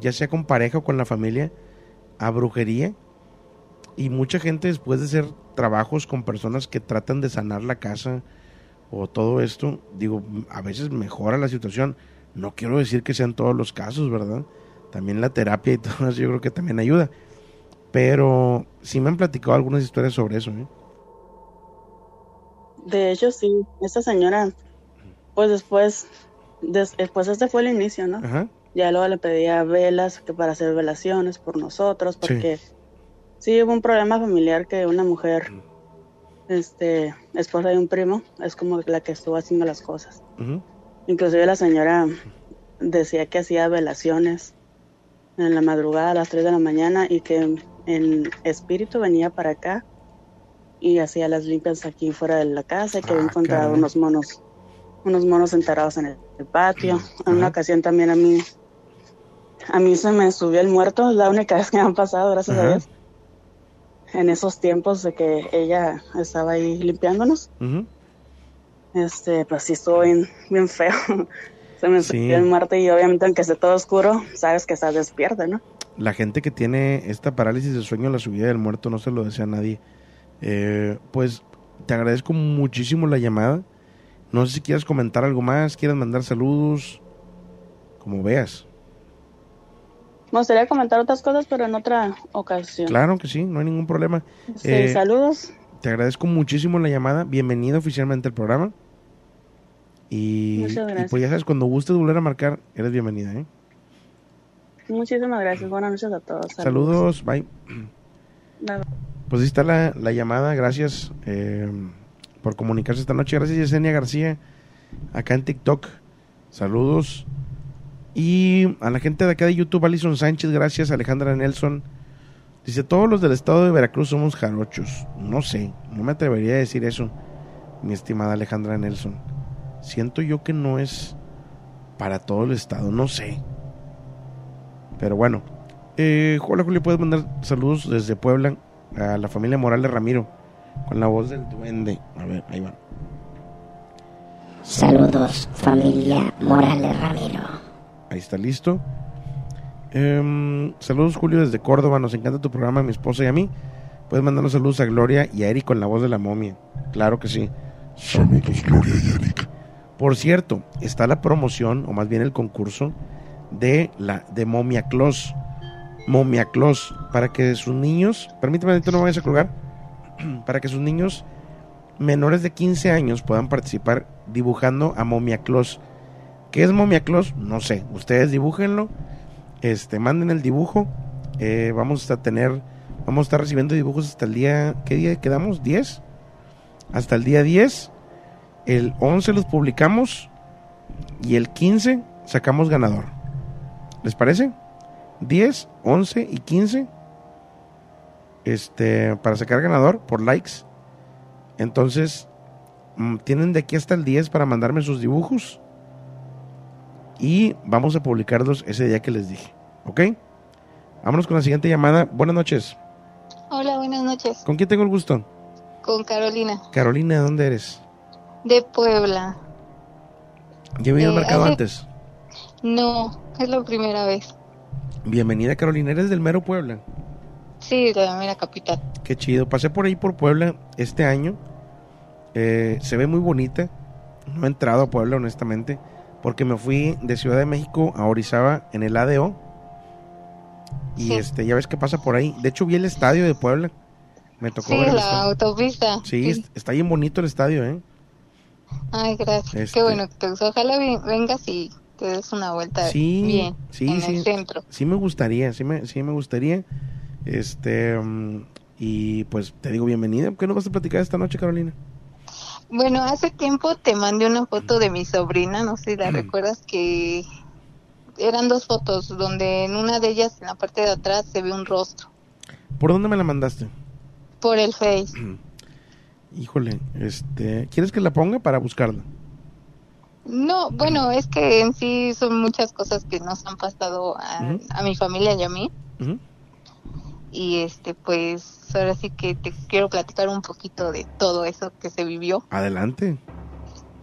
ya sea con pareja o con la familia, a brujería. Y mucha gente después de hacer trabajos con personas que tratan de sanar la casa o todo esto, digo, a veces mejora la situación. No quiero decir que sean todos los casos, ¿verdad? También la terapia y todo eso yo creo que también ayuda. Pero sí me han platicado algunas historias sobre eso. ¿eh? De hecho, sí, esta señora, pues después, des- después este fue el inicio, ¿no? Ajá. Ya luego le pedía velas que para hacer velaciones por nosotros, porque sí, hubo un problema familiar que una mujer, este, esposa de un primo, es como la que estuvo haciendo las cosas. Ujú. Inclusive la señora decía que hacía velaciones en la madrugada a las 3 de la mañana y que en espíritu venía para acá y hacía las limpias aquí fuera de la casa y que había encontrado caray. unos monos unos monos enterrados en el, patio. En una ocasión también a mí a mí se me subió el muerto, es la única vez que me han pasado, gracias a. Dios. En esos tiempos de que ella estaba ahí limpiándonos este, pues sí estuvo bien, bien feo. Se me Sí. el muerto y obviamente aunque esté todo oscuro, sabes que estás despierta, ¿no? La gente que tiene esta parálisis de sueño, la subida del muerto, no se lo desea a nadie. Eh, pues te agradezco muchísimo la llamada. No sé si quieres comentar algo más, quieres mandar saludos, como veas. Me gustaría comentar otras cosas, pero en otra ocasión. Claro que sí, no hay ningún problema. Sí, Eh, saludos. Te agradezco muchísimo la llamada. Bienvenido oficialmente al programa. Y, Muchas y gracias. pues ya sabes, cuando gustes volver a marcar, eres bienvenida. ¿eh? Muchísimas gracias. Buenas noches a todos. Saludos, bye. Bye, bye. Pues ahí está la, la llamada. Gracias eh, por comunicarse esta noche. Gracias, Yesenia García, acá en TikTok. Saludos. Y a la gente de acá de YouTube, Alison Sánchez, gracias. Alejandra Nelson. Dice, todos los del estado de Veracruz somos jarochos. No sé, no me atrevería a decir eso, mi estimada Alejandra Nelson. Siento yo que no es para todo el estado, no sé. Pero bueno. Eh, hola Julio, puedes mandar saludos desde Puebla a la familia Morales Ramiro con la voz del duende. A ver, ahí va. Saludos, familia Morales Ramiro. Ahí está listo. Em, saludos Julio desde Córdoba, nos encanta tu programa, mi esposa y a mí. Puedes mandarnos saludos a Gloria y a Eric con la voz de la momia. Claro que sí. Saludos, Gloria y Eric. Por cierto, está la promoción, o más bien el concurso, de la de Momia Claus. Momia Claus, para que sus niños, permíteme, no me vayas a colgar, para que sus niños menores de 15 años puedan participar dibujando a Momia Claus. ¿Qué es Momia Claus? No sé, ustedes dibújenlo, este, manden el dibujo, eh, vamos a tener, vamos a estar recibiendo dibujos hasta el día, ¿qué día quedamos? ¿10? Hasta el día 10. El 11 los publicamos y el 15 sacamos ganador. ¿Les parece? 10, 11 y 15 este para sacar ganador por likes. Entonces, mm, tienen de aquí hasta el 10 para mandarme sus dibujos y vamos a publicarlos ese día que les dije, ¿ok? Vámonos con la siguiente llamada. Buenas noches. Hola, buenas noches. ¿Con quién tengo el gusto? Con Carolina, Carolina, ¿de dónde eres? de Puebla. ¿Ya Eh, marcado hace- antes? No, es la primera vez. Bienvenida Carolina, eres del mero Puebla. Sí, de la mera capital. Qué chido. Pasé por ahí por Puebla este año. Eh, se ve muy bonita. No he entrado a Puebla, honestamente. Porque me fui de Ciudad de México a Orizaba en el ADO. Y Sí. este, ya ves que pasa por ahí. De hecho, vi el estadio de Puebla. Me tocó Sí, ver el la estadio. autopista. Sí, es- está bien bonito el estadio, ¿eh? Ay, gracias. Este- Qué bueno que te gustó. Ojalá vengas y te des una vuelta Sí, bien sí, en sí. el centro. Sí me gustaría, sí me, sí me gustaría. Este, mm, y pues te digo bienvenida. ¿Qué nos vas a platicar esta noche, Carolina? Bueno, hace tiempo te mandé una foto de mi sobrina, no sé si la recuerdas, que eran dos fotos, donde en una de ellas, en la parte de atrás, se ve un rostro ¿Por dónde me la mandaste? por el Face. Híjole, este, ¿quieres que la ponga para buscarla? No, bueno, es que en sí son muchas cosas que nos han pasado a, mi familia y a mí. Y este, pues ahora sí que te quiero platicar un poquito de todo eso que se vivió. Adelante.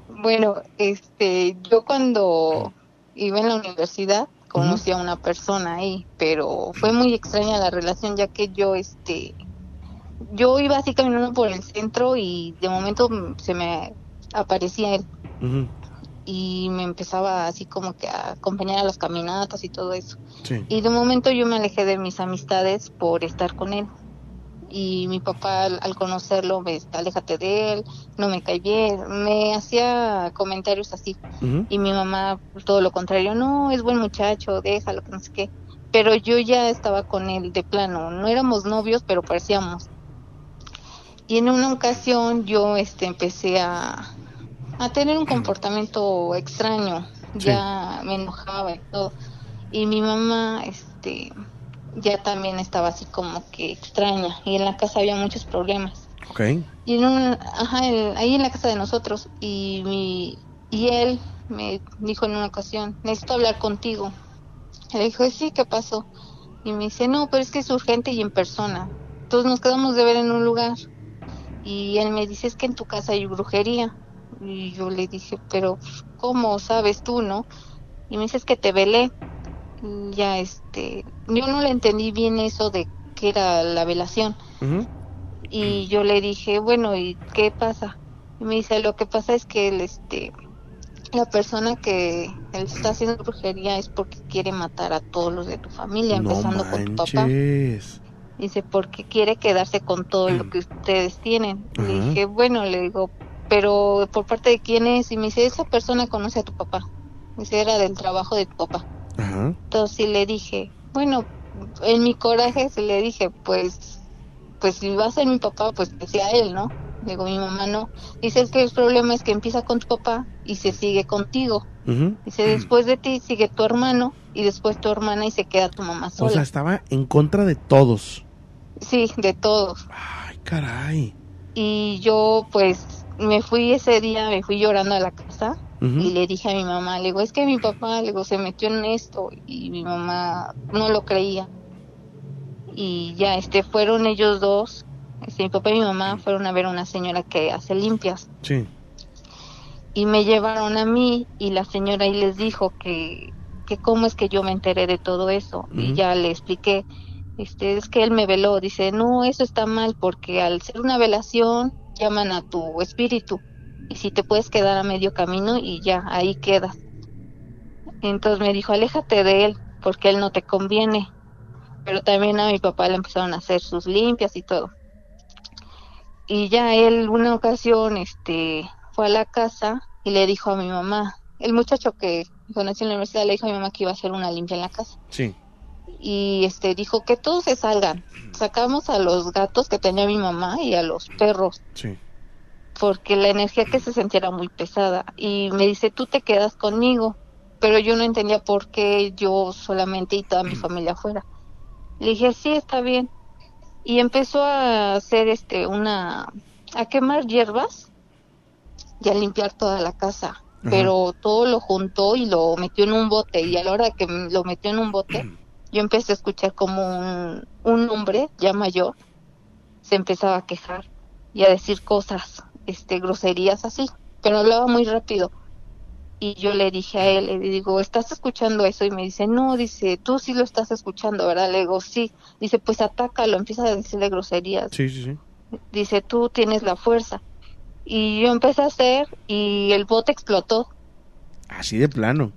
Bueno, este, yo cuando iba en la universidad conocí a una persona ahí, pero fue muy extraña la relación ya que yo, este, yo iba así caminando por el centro y de momento se me aparecía él y me empezaba así como que a acompañar a las caminatas y todo eso. Sí. Y de momento yo me alejé de mis amistades por estar con él. Y mi papá al, conocerlo me aléjate de él, no me cae bien, me hacía comentarios así. Y mi mamá todo lo contrario, no, es buen muchacho, déjalo, que no sé qué. Pero yo ya estaba con él de plano, no éramos novios, pero parecíamos. Y en una ocasión yo este empecé a, a tener un comportamiento extraño, Sí. ya me enojaba y todo. Y mi mamá este ya también estaba así como que extraña y en la casa había muchos problemas. Ok. Y en un, ajá, ahí en la casa de nosotros y mi y él me dijo en una ocasión, necesito hablar contigo. Le dijo, sí, ¿qué pasó? Y me dice, no, pero es que es urgente y en persona. Entonces nos quedamos de ver en un lugar. Y él me dice, es que en tu casa hay brujería. Y yo le dije, pero ¿cómo sabes tú, no? Y me dice, es que te velé. Ya, este, yo no le entendí bien eso de que era la velación. Y yo le dije, bueno, ¿y qué pasa? Y me dice, lo que pasa es que él, este, la persona que él está haciendo brujería es porque quiere matar a todos los de tu familia, No empezando por tu papá. manches. Dice, porque quiere quedarse con todo lo que ustedes tienen. Le Ajá. dije, bueno, le digo, pero ¿por parte de quién es? Y me dice, esa persona conoce a tu papá. Dice, era del trabajo de tu papá. Ajá. Entonces sí le dije, bueno, en mi coraje sí le dije, pues, pues si va a ser mi papá, pues que sea él, ¿no? Digo, mi mamá no. Dice, es que el problema es que empieza con tu papá y se sigue contigo. Ujú. Dice, después de ti sigue tu hermano y después tu hermana y se queda tu mamá O sola. sea, estaba en contra de todos. Sí, de todos. Ay, caray. Y yo pues me fui ese día, me fui llorando a la casa Y le dije a mi mamá, le digo, es que mi papá, le digo, se metió en esto y mi mamá no lo creía. Y ya, este, fueron ellos dos, este, mi papá y mi mamá fueron a ver a una señora que hace limpias. Sí. y me llevaron a mí y la señora ahí les dijo que, que cómo es que yo me enteré de todo eso. Y ya le expliqué este es que él me veló dice no eso está mal porque al ser una velación llaman a tu espíritu y si te puedes quedar a medio camino y ya ahí quedas entonces me dijo aléjate de él porque él no te conviene pero también a mi papá le empezaron a hacer sus limpias y todo. Y ya él una ocasión este fue a la casa y le dijo a mi mamá el muchacho que conocí en la universidad le dijo a mi mamá que iba a hacer una limpia en la casa. Sí. y este dijo que todos se salgan. Sacamos a los gatos que tenía mi mamá y a los perros Sí. Porque la energía que se sentía era muy pesada. Y me dice tú te quedas conmigo pero yo no entendía por qué yo solamente y toda mi familia fuera le dije sí está bien y empezó a hacer este una a quemar hierbas y a limpiar toda la casa Ajá. pero todo lo juntó y lo metió en un bote. Y a la hora que lo metió en un bote yo empecé a escuchar como un, un hombre ya mayor se empezaba a quejar y a decir cosas este groserías así pero hablaba muy rápido y yo le dije a él, le digo, ¿estás escuchando eso? Y me dice, no, dice, tú sí lo estás escuchando, ¿verdad? Le digo, sí. Dice, pues atácalo, empieza a decirle groserías. Sí, sí, sí. Dice, tú tienes la fuerza. Y yo empecé a hacer y el bote explotó. Así de plano.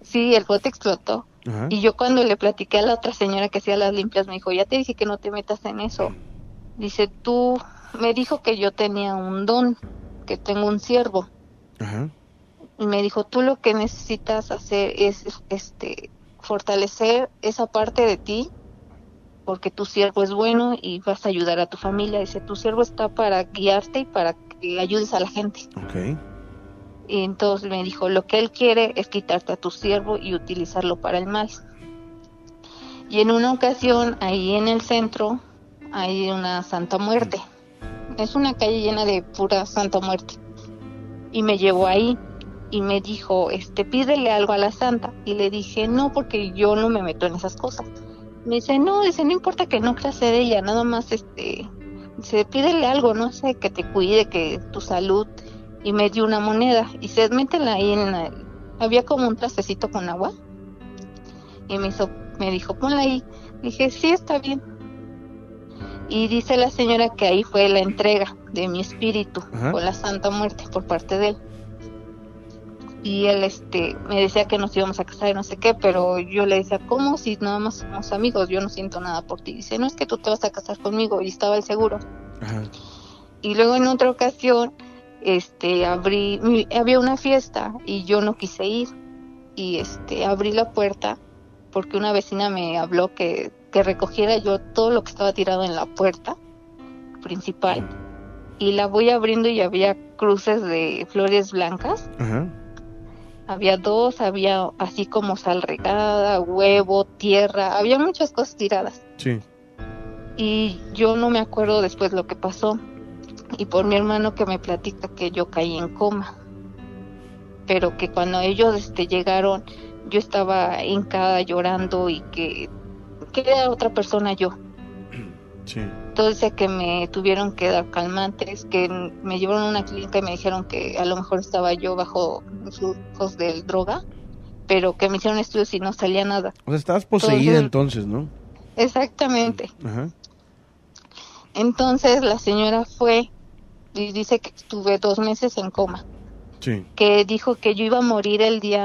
Sí, el bote explotó. Ajá. Y yo cuando le platiqué a la otra señora que hacía las limpias, me dijo, ya te dije que no te metas en eso. Dice, tú, me dijo que yo tenía un don, que tengo un siervo. Ajá. Y me dijo, tú lo que necesitas hacer es, este, fortalecer esa parte de ti, porque tu siervo es bueno y vas a ayudar a tu familia. Dice, tu siervo está para guiarte y para que ayudes a la gente. Ok. Y entonces me dijo, lo que él quiere es quitarte a tu siervo y utilizarlo para el mal. Y en una ocasión, ahí en el centro, hay una Santa Muerte. Es una calle llena de pura Santa Muerte. Y me llevó ahí y me dijo, este, pídele algo a la Santa. Y le dije, no, porque yo no me meto en esas cosas. Me dice, no, dice, no importa que no creas de ella, nada más, este, dice, pídele algo, no sé, que te cuide, que tu salud. Y me dio una moneda y se métela ahí en la, había como un trastecito con agua. Y me hizo, me dijo, ponla ahí. Dije, sí, está bien. Y dice la señora que ahí fue la entrega de mi espíritu Ajá. con la Santa Muerte por parte de él. Y él este me decía que nos íbamos a casar y no sé qué, pero yo le decía, ¿cómo si nada más somos amigos? Yo no siento nada por ti. Dice, no es que tú te vas a casar conmigo y estaba el seguro. Ajá. Y luego en otra ocasión, este, abrí, mi- había una fiesta y yo no quise ir. Y este, abrí la puerta porque una vecina me habló que, que recogiera yo todo lo que estaba tirado en la puerta principal. Y la voy abriendo y había cruces de flores blancas. Ajá. Había dos, había así como sal regada, huevo, tierra, había muchas cosas tiradas Sí. y yo no me acuerdo después lo que pasó y por mi hermano que me platica que yo caí en coma pero que cuando ellos este llegaron yo estaba hincada llorando y que que era otra persona yo Sí. entonces que me tuvieron que dar calmantes que me llevaron a una clínica y me dijeron que a lo mejor estaba yo bajo flujos del droga pero que me hicieron estudios y no salía nada O sea, estabas poseída Entonces- entonces, ¿no? exactamente Ajá. Entonces la señora fue y dice que estuve dos meses en coma, Sí. que dijo que yo iba a morir el día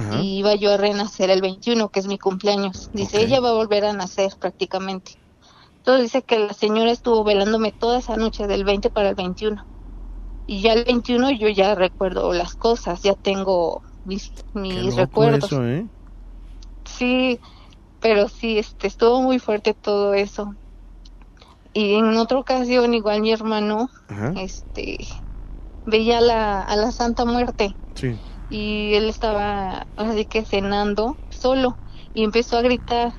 Ajá. y iba yo a renacer el 21, que es mi cumpleaños. Dice, ella va a volver a nacer prácticamente. Entonces dice que la señora estuvo velándome toda esa noche del 20 para el 21. Y ya el 21 yo ya recuerdo las cosas, ya tengo mis, mis recuerdos. eso, ¿eh? Sí, pero sí, este, estuvo muy fuerte todo eso. Y en otra ocasión, igual mi hermano, Ajá. este, veía a la, a la Santa Muerte Sí. Y él estaba así que cenando solo y empezó a gritar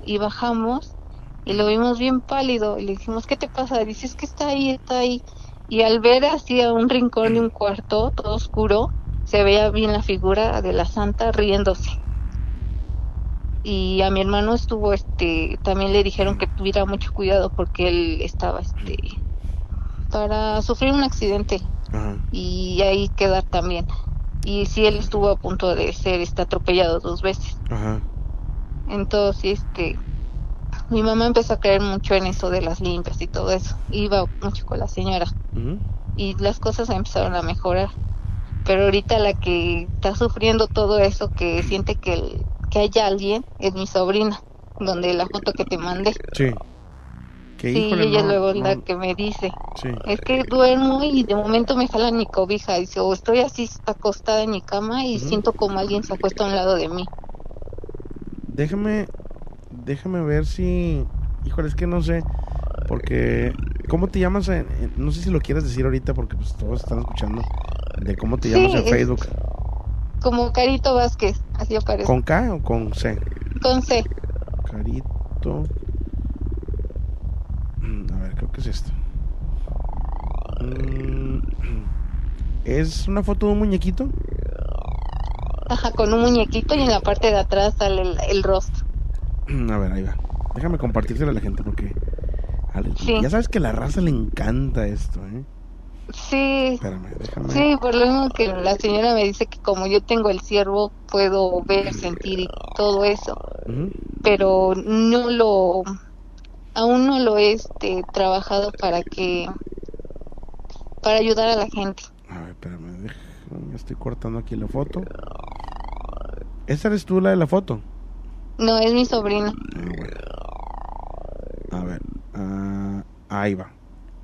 y bajamos y lo vimos bien pálido y le dijimos, ¿qué te pasa? Dice, es que está ahí, está ahí. Y al ver así a un rincón de un cuarto, todo oscuro, se veía bien la figura de la santa riéndose. Y a mi hermano estuvo, este, también le dijeron que tuviera mucho cuidado porque él estaba, este, para sufrir un accidente Ajá. y ahí quedar también. Y sí, él estuvo a punto de ser este, atropellado dos veces. Ajá. Entonces, este, mi mamá empezó a creer mucho en eso de las limpias y todo eso. Iba mucho con la señora y las cosas empezaron a mejorar. Pero ahorita la que está sufriendo todo eso, que siente que, el- que hay alguien, es mi sobrina, donde la foto que te mandé. Sí. Que Sí, híjole, ella no, luego es la que me dice, Sí. es que duermo y de momento me jalan mi cobija, dice, o estoy así acostada en mi cama y siento como alguien se acuesta a un lado de mí. Déjame, déjame ver si, híjole, es que no sé, porque, ¿cómo te llamas? en- en- no sé si lo quieres decir ahorita porque pues todos están escuchando de cómo te Sí, llamas en es- Facebook. Como Carito Vázquez, así aparece. ¿Con K o con C? Con C. Carito. Mm, A ver, creo que es esto. Mm, ¿Es una foto de un muñequito? Ajá, con un muñequito y en la parte de atrás sale el, el rostro. A ver, ahí va. Déjame compartírselo a la gente porque Sí. ya sabes que a la raza le encanta esto, ¿eh? Sí. Espérame, déjame. Sí, por lo mismo que la señora me dice que como yo tengo el ciervo, puedo ver, sentir y todo eso. Pero no lo, aún no lo he este, trabajado para que, para ayudar a la gente. A ver, espérame, déjame, estoy cortando aquí la foto. ¿Esa eres tú la de la foto? No, es mi sobrina. A ver, ah, ahí va.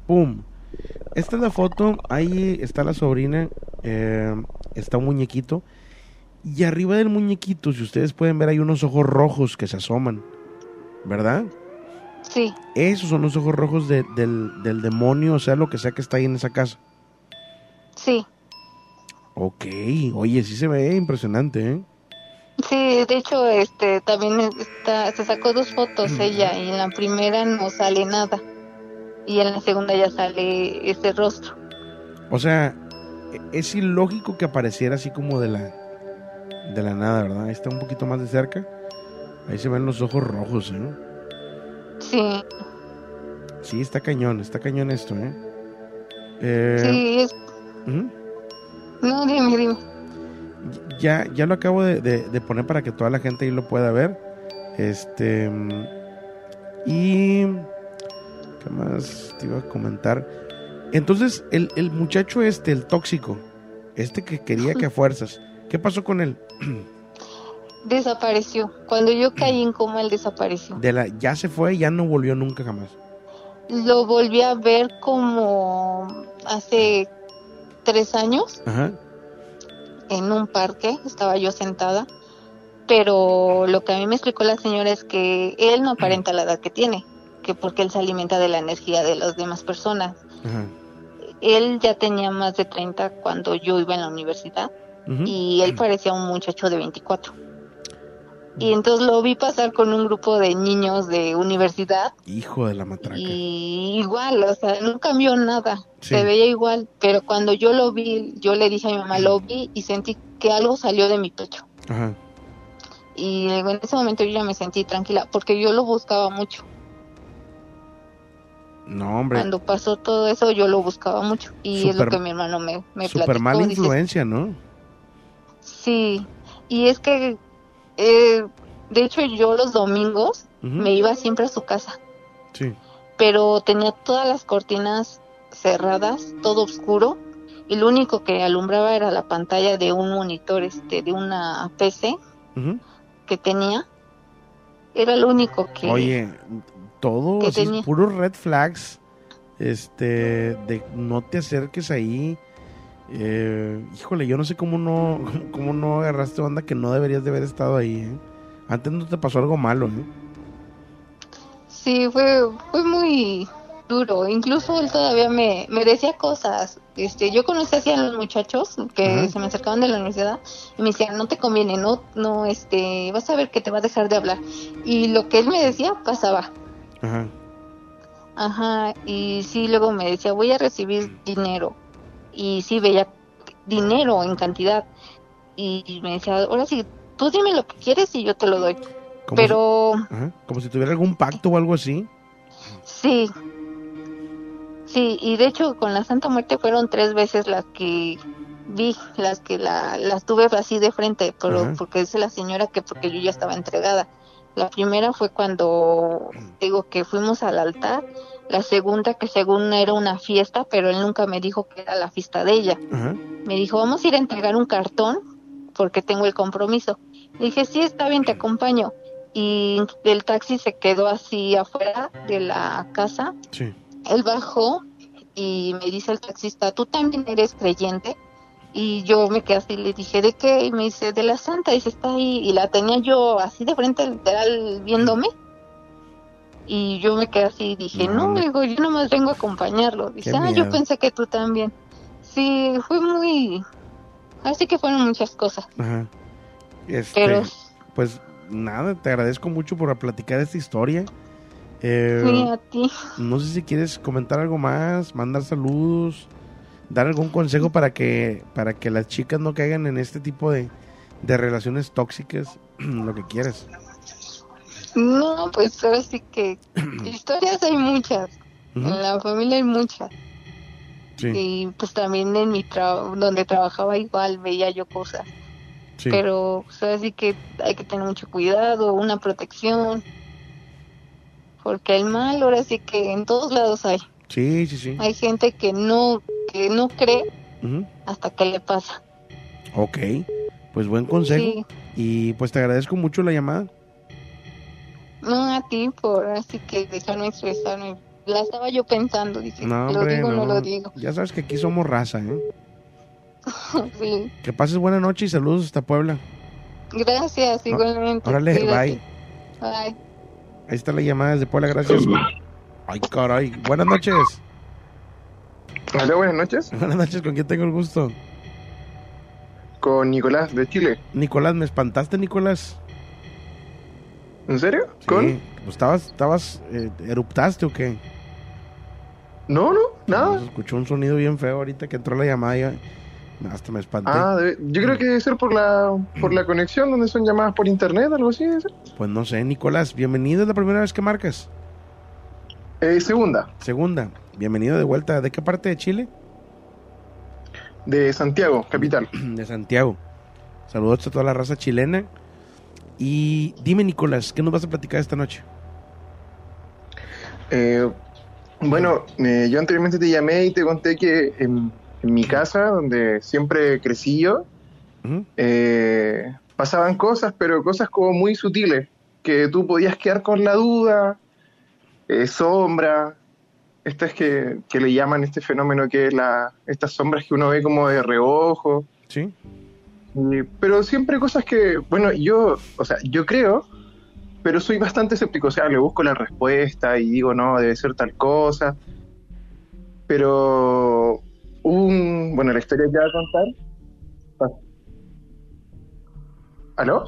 ¡Pum! Esta es la foto, ahí está la sobrina, eh, está un muñequito. Y arriba del muñequito, si ustedes pueden ver, hay unos ojos rojos que se asoman. ¿Verdad? Sí, Esos son los ojos rojos de- del, del demonio, o sea, lo que sea que está ahí en esa casa. sí, Ok, oye, sí se ve impresionante, ¿eh? sí. De hecho, este, también está, se sacó dos fotos ella y en la primera no sale nada y en la segunda ya sale ese rostro. O sea, e- es ilógico que apareciera así como de la de la nada, ¿verdad? Ahí está un poquito más de cerca. Ahí se ven los ojos rojos, ¿eh? Sí, Sí, está cañón, está cañón esto, ¿eh? Eh, sí, es, no, dime, dime. Ya, ya lo acabo de, de- de poner para que toda la gente ahí lo pueda ver. Este. Y. ¿Qué más te iba a comentar? Entonces, el, el muchacho este, el tóxico, este que quería que a fuerzas, ¿qué pasó con él? Desapareció. Cuando yo caí en coma, él desapareció. De la, ya se fue, ya no volvió nunca jamás. Lo volví a ver como hace tres años Ajá. en un parque. Estaba yo sentada. Pero lo que a mí me explicó la señora es que él no aparenta la edad que tiene. Que porque él se alimenta de la energía de las demás personas. Ajá. Él ya tenía más de 30 cuando yo iba en la universidad. Y él parecía un muchacho de 24. Y entonces lo vi pasar con un grupo de niños de universidad Hijo de la matraca. y igual, o sea, no cambió nada, Sí. se veía igual, pero cuando yo lo vi, yo le dije a mi mamá, lo vi y sentí que algo salió de mi pecho. Ajá. Y en ese momento yo ya me sentí tranquila, porque yo lo buscaba mucho. No, hombre. Cuando pasó todo eso, yo lo buscaba mucho. Y es lo Súper- que mi hermano me, me Super platicó. mala dice, influencia, ¿no? Sí, y es que, eh, de hecho, yo los domingos me iba siempre a su casa, Sí. pero tenía todas las cortinas cerradas, todo oscuro, y lo único que alumbraba era la pantalla de un monitor, este, de una PC que tenía. Era lo único que... Oye, todo puros red flags. Este, de no te acerques ahí. Eh, híjole, yo no sé cómo no, cómo no agarraste onda que no deberías de haber estado ahí. ¿eh? Antes no te pasó algo malo, ¿eh? Sí, fue, fue muy duro. Incluso él todavía me, me decía cosas. Este, yo conocí así a los muchachos que Ajá. se me acercaban de la universidad y me decían, no te conviene, no, no, este, vas a ver que te va a dejar de hablar. Y lo que él me decía pasaba. Ajá. Ajá, y sí, luego me decía, voy a recibir dinero. Y sí, veía dinero en cantidad. Y me decía, ahora sí, tú dime lo que quieres y yo te lo doy. Como Pero... si- ajá, como si tuviera algún pacto o algo así. Sí. Sí, y de hecho con la Santa Muerte fueron tres veces las que vi las que la, las tuve así de frente, pero Ajá. porque dice la señora que porque yo ya estaba entregada. La primera fue cuando digo que fuimos al altar, la segunda que según era una fiesta, pero él nunca me dijo que era la fiesta de ella. Me dijo, vamos a ir a entregar un cartón porque tengo el compromiso. Le dije, sí, está bien, te acompaño. Y el taxi se quedó así afuera de la casa. Sí. Él bajó y me dice el taxista, ¿tú también eres creyente? Y yo me quedé así, le dije, ¿de qué? Y me dice, de la santa, dice, está ahí. Y la tenía yo así de frente, literal, viéndome. Y yo me quedé así, dije, No, no, digo, yo nomás vengo a acompañarlo. Dice, Qué ah, yo pensé que tú también. Sí, fue muy... Así que fueron muchas cosas. Ajá. Este, Pero- pues nada, te agradezco mucho por platicar esta historia. Eh, Sí, a ti. no sé si quieres comentar algo más, mandar saludos, dar algún consejo para que para que las chicas no caigan en este tipo de, de relaciones tóxicas, lo que quieras. No, pues ahora sí que historias hay muchas. En la familia hay muchas. Sí, Y pues también en mi trabajo, donde trabajaba igual veía yo cosas. sí. Pero pues ahora sí que hay que tener mucho cuidado, una protección. Porque el mal ahora sí que en todos lados hay. sí, sí, sí. Hay gente que no, que no cree hasta que le pasa. Ok, pues buen consejo. Sí. Y pues te agradezco mucho la llamada. No a ti por así que dejarme expresarme. La estaba yo pensando, dije, No, lo digo no no. lo digo. Ya sabes que aquí somos raza, ¿eh? sí. Que pases buena noche y saludos hasta Puebla. Gracias, igualmente. Órale, Cuídate. bye. Bye. Ahí está la llamada desde Puebla, gracias. Ay, caray. Buenas noches. Hola, buenas noches. Buenas noches, ¿con quién tengo el gusto? Con Nicolás de Chile. Nicolás, ¿me espantaste, Nicolás? ¿En serio? Sí, ¿Con? pues estabas, estabas, eh, eruptaste o qué? No, no, nada. Se escuchó un sonido bien feo ahorita que entró la llamada y hasta me espanté. Ah, debe- yo creo que debe ser por la, por la conexión donde son llamadas por internet, algo así. debe ser. Pues no sé, Nicolás, bienvenido, es la primera vez que marcas. Eh, segunda, Segunda, bienvenido de vuelta. ¿De qué parte de Chile? de Santiago, capital. De Santiago. Saludos a toda la raza chilena. Y dime, Nicolás, ¿qué nos vas a platicar esta noche? Eh, bueno, eh, yo anteriormente te llamé y te conté que en, en mi casa, donde siempre crecí yo, eh, pasaban cosas, pero cosas como muy sutiles, que tú podías quedar con la duda, eh, sombra, estas que, que le llaman este fenómeno que es la, estas sombras que uno ve como de reojo. Sí. Y- pero siempre cosas que, bueno, yo, o sea, yo creo, pero soy bastante escéptico, o sea, le busco la respuesta y digo, no, debe ser tal cosa. Pero un, bueno, la historia que voy a contar. Ah. ¿Aló?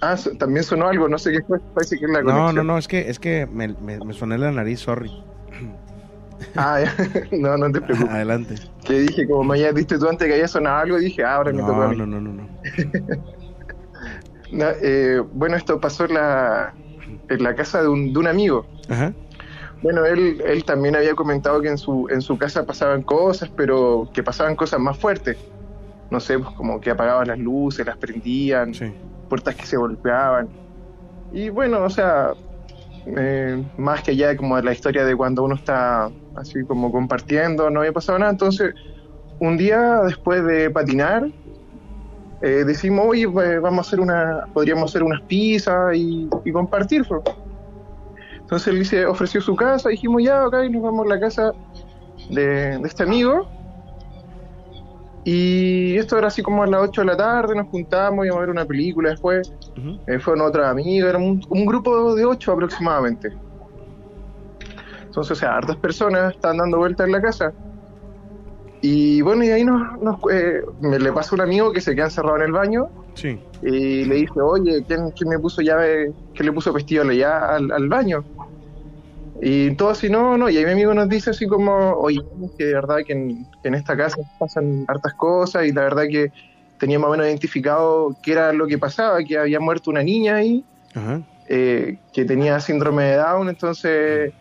Ah, también sonó algo, no sé qué fue, parece que es la No, conexión. no, no, es que, es que me, me, me soné la nariz, sorry. Ah, ya. no, no te preocupes. Adelante. Que dije, como me habías dicho tú antes que había sonado algo, dije, ah, ahora me toca a No, mí. no, no, no, no. No, eh, bueno, esto pasó en la, en la casa de un, de un amigo. Ajá. Bueno, él, él también había comentado que en su, en su casa pasaban cosas, pero que pasaban cosas más fuertes. No sé, pues como que apagaban las luces, las prendían, puertas que se golpeaban. Y bueno, o sea, eh, más que allá como la historia de cuando uno está así como compartiendo, no había pasado nada. Entonces, un día después de patinar, eh, decimos, oye, pues, vamos a hacer una, podríamos hacer unas pizzas y, y compartir. pues. Entonces él dice, ofreció su casa, dijimos ya, ok, nos vamos a la casa de, de este amigo. Y esto era así como a las 8 de la tarde, nos juntamos, íbamos a ver una película después. Eh, fueron otros amigos, era un, un grupo de 8 aproximadamente. Entonces, o sea, hartas personas estaban dando vueltas en la casa. Y bueno, y ahí nos, nos, eh, me le pasa a un amigo que se queda encerrado en el baño Sí. y le dice, oye, ¿quién, quién me puso llave, quién le puso pestillo ya al, al baño? Y todo así, no, no, y ahí mi amigo nos dice así como, oye, que de verdad que en, que en esta casa pasan hartas cosas y la verdad que tenía más o menos identificado qué era lo que pasaba, que había muerto una niña ahí, Ajá. eh, que tenía síndrome de Down, entonces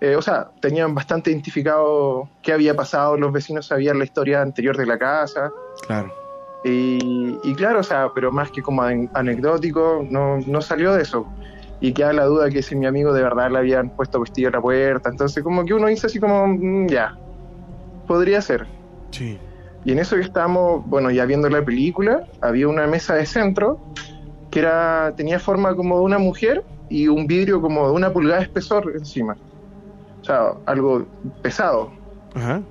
eh, o sea, tenían bastante identificado qué había pasado, los vecinos sabían la historia anterior de la casa. Claro. Y, y claro, o sea, pero más que como an- anecdótico, no, no salió de eso. Y queda la duda que si mi amigo de verdad le habían puesto vestido en la puerta. Entonces, como que uno dice así como, mm, ya, podría ser. Sí. Y en eso que estábamos, bueno, ya viendo la película, había una mesa de centro que era tenía forma como de una mujer y un vidrio como de una pulgada de espesor encima. Sea, algo pesado. Ajá.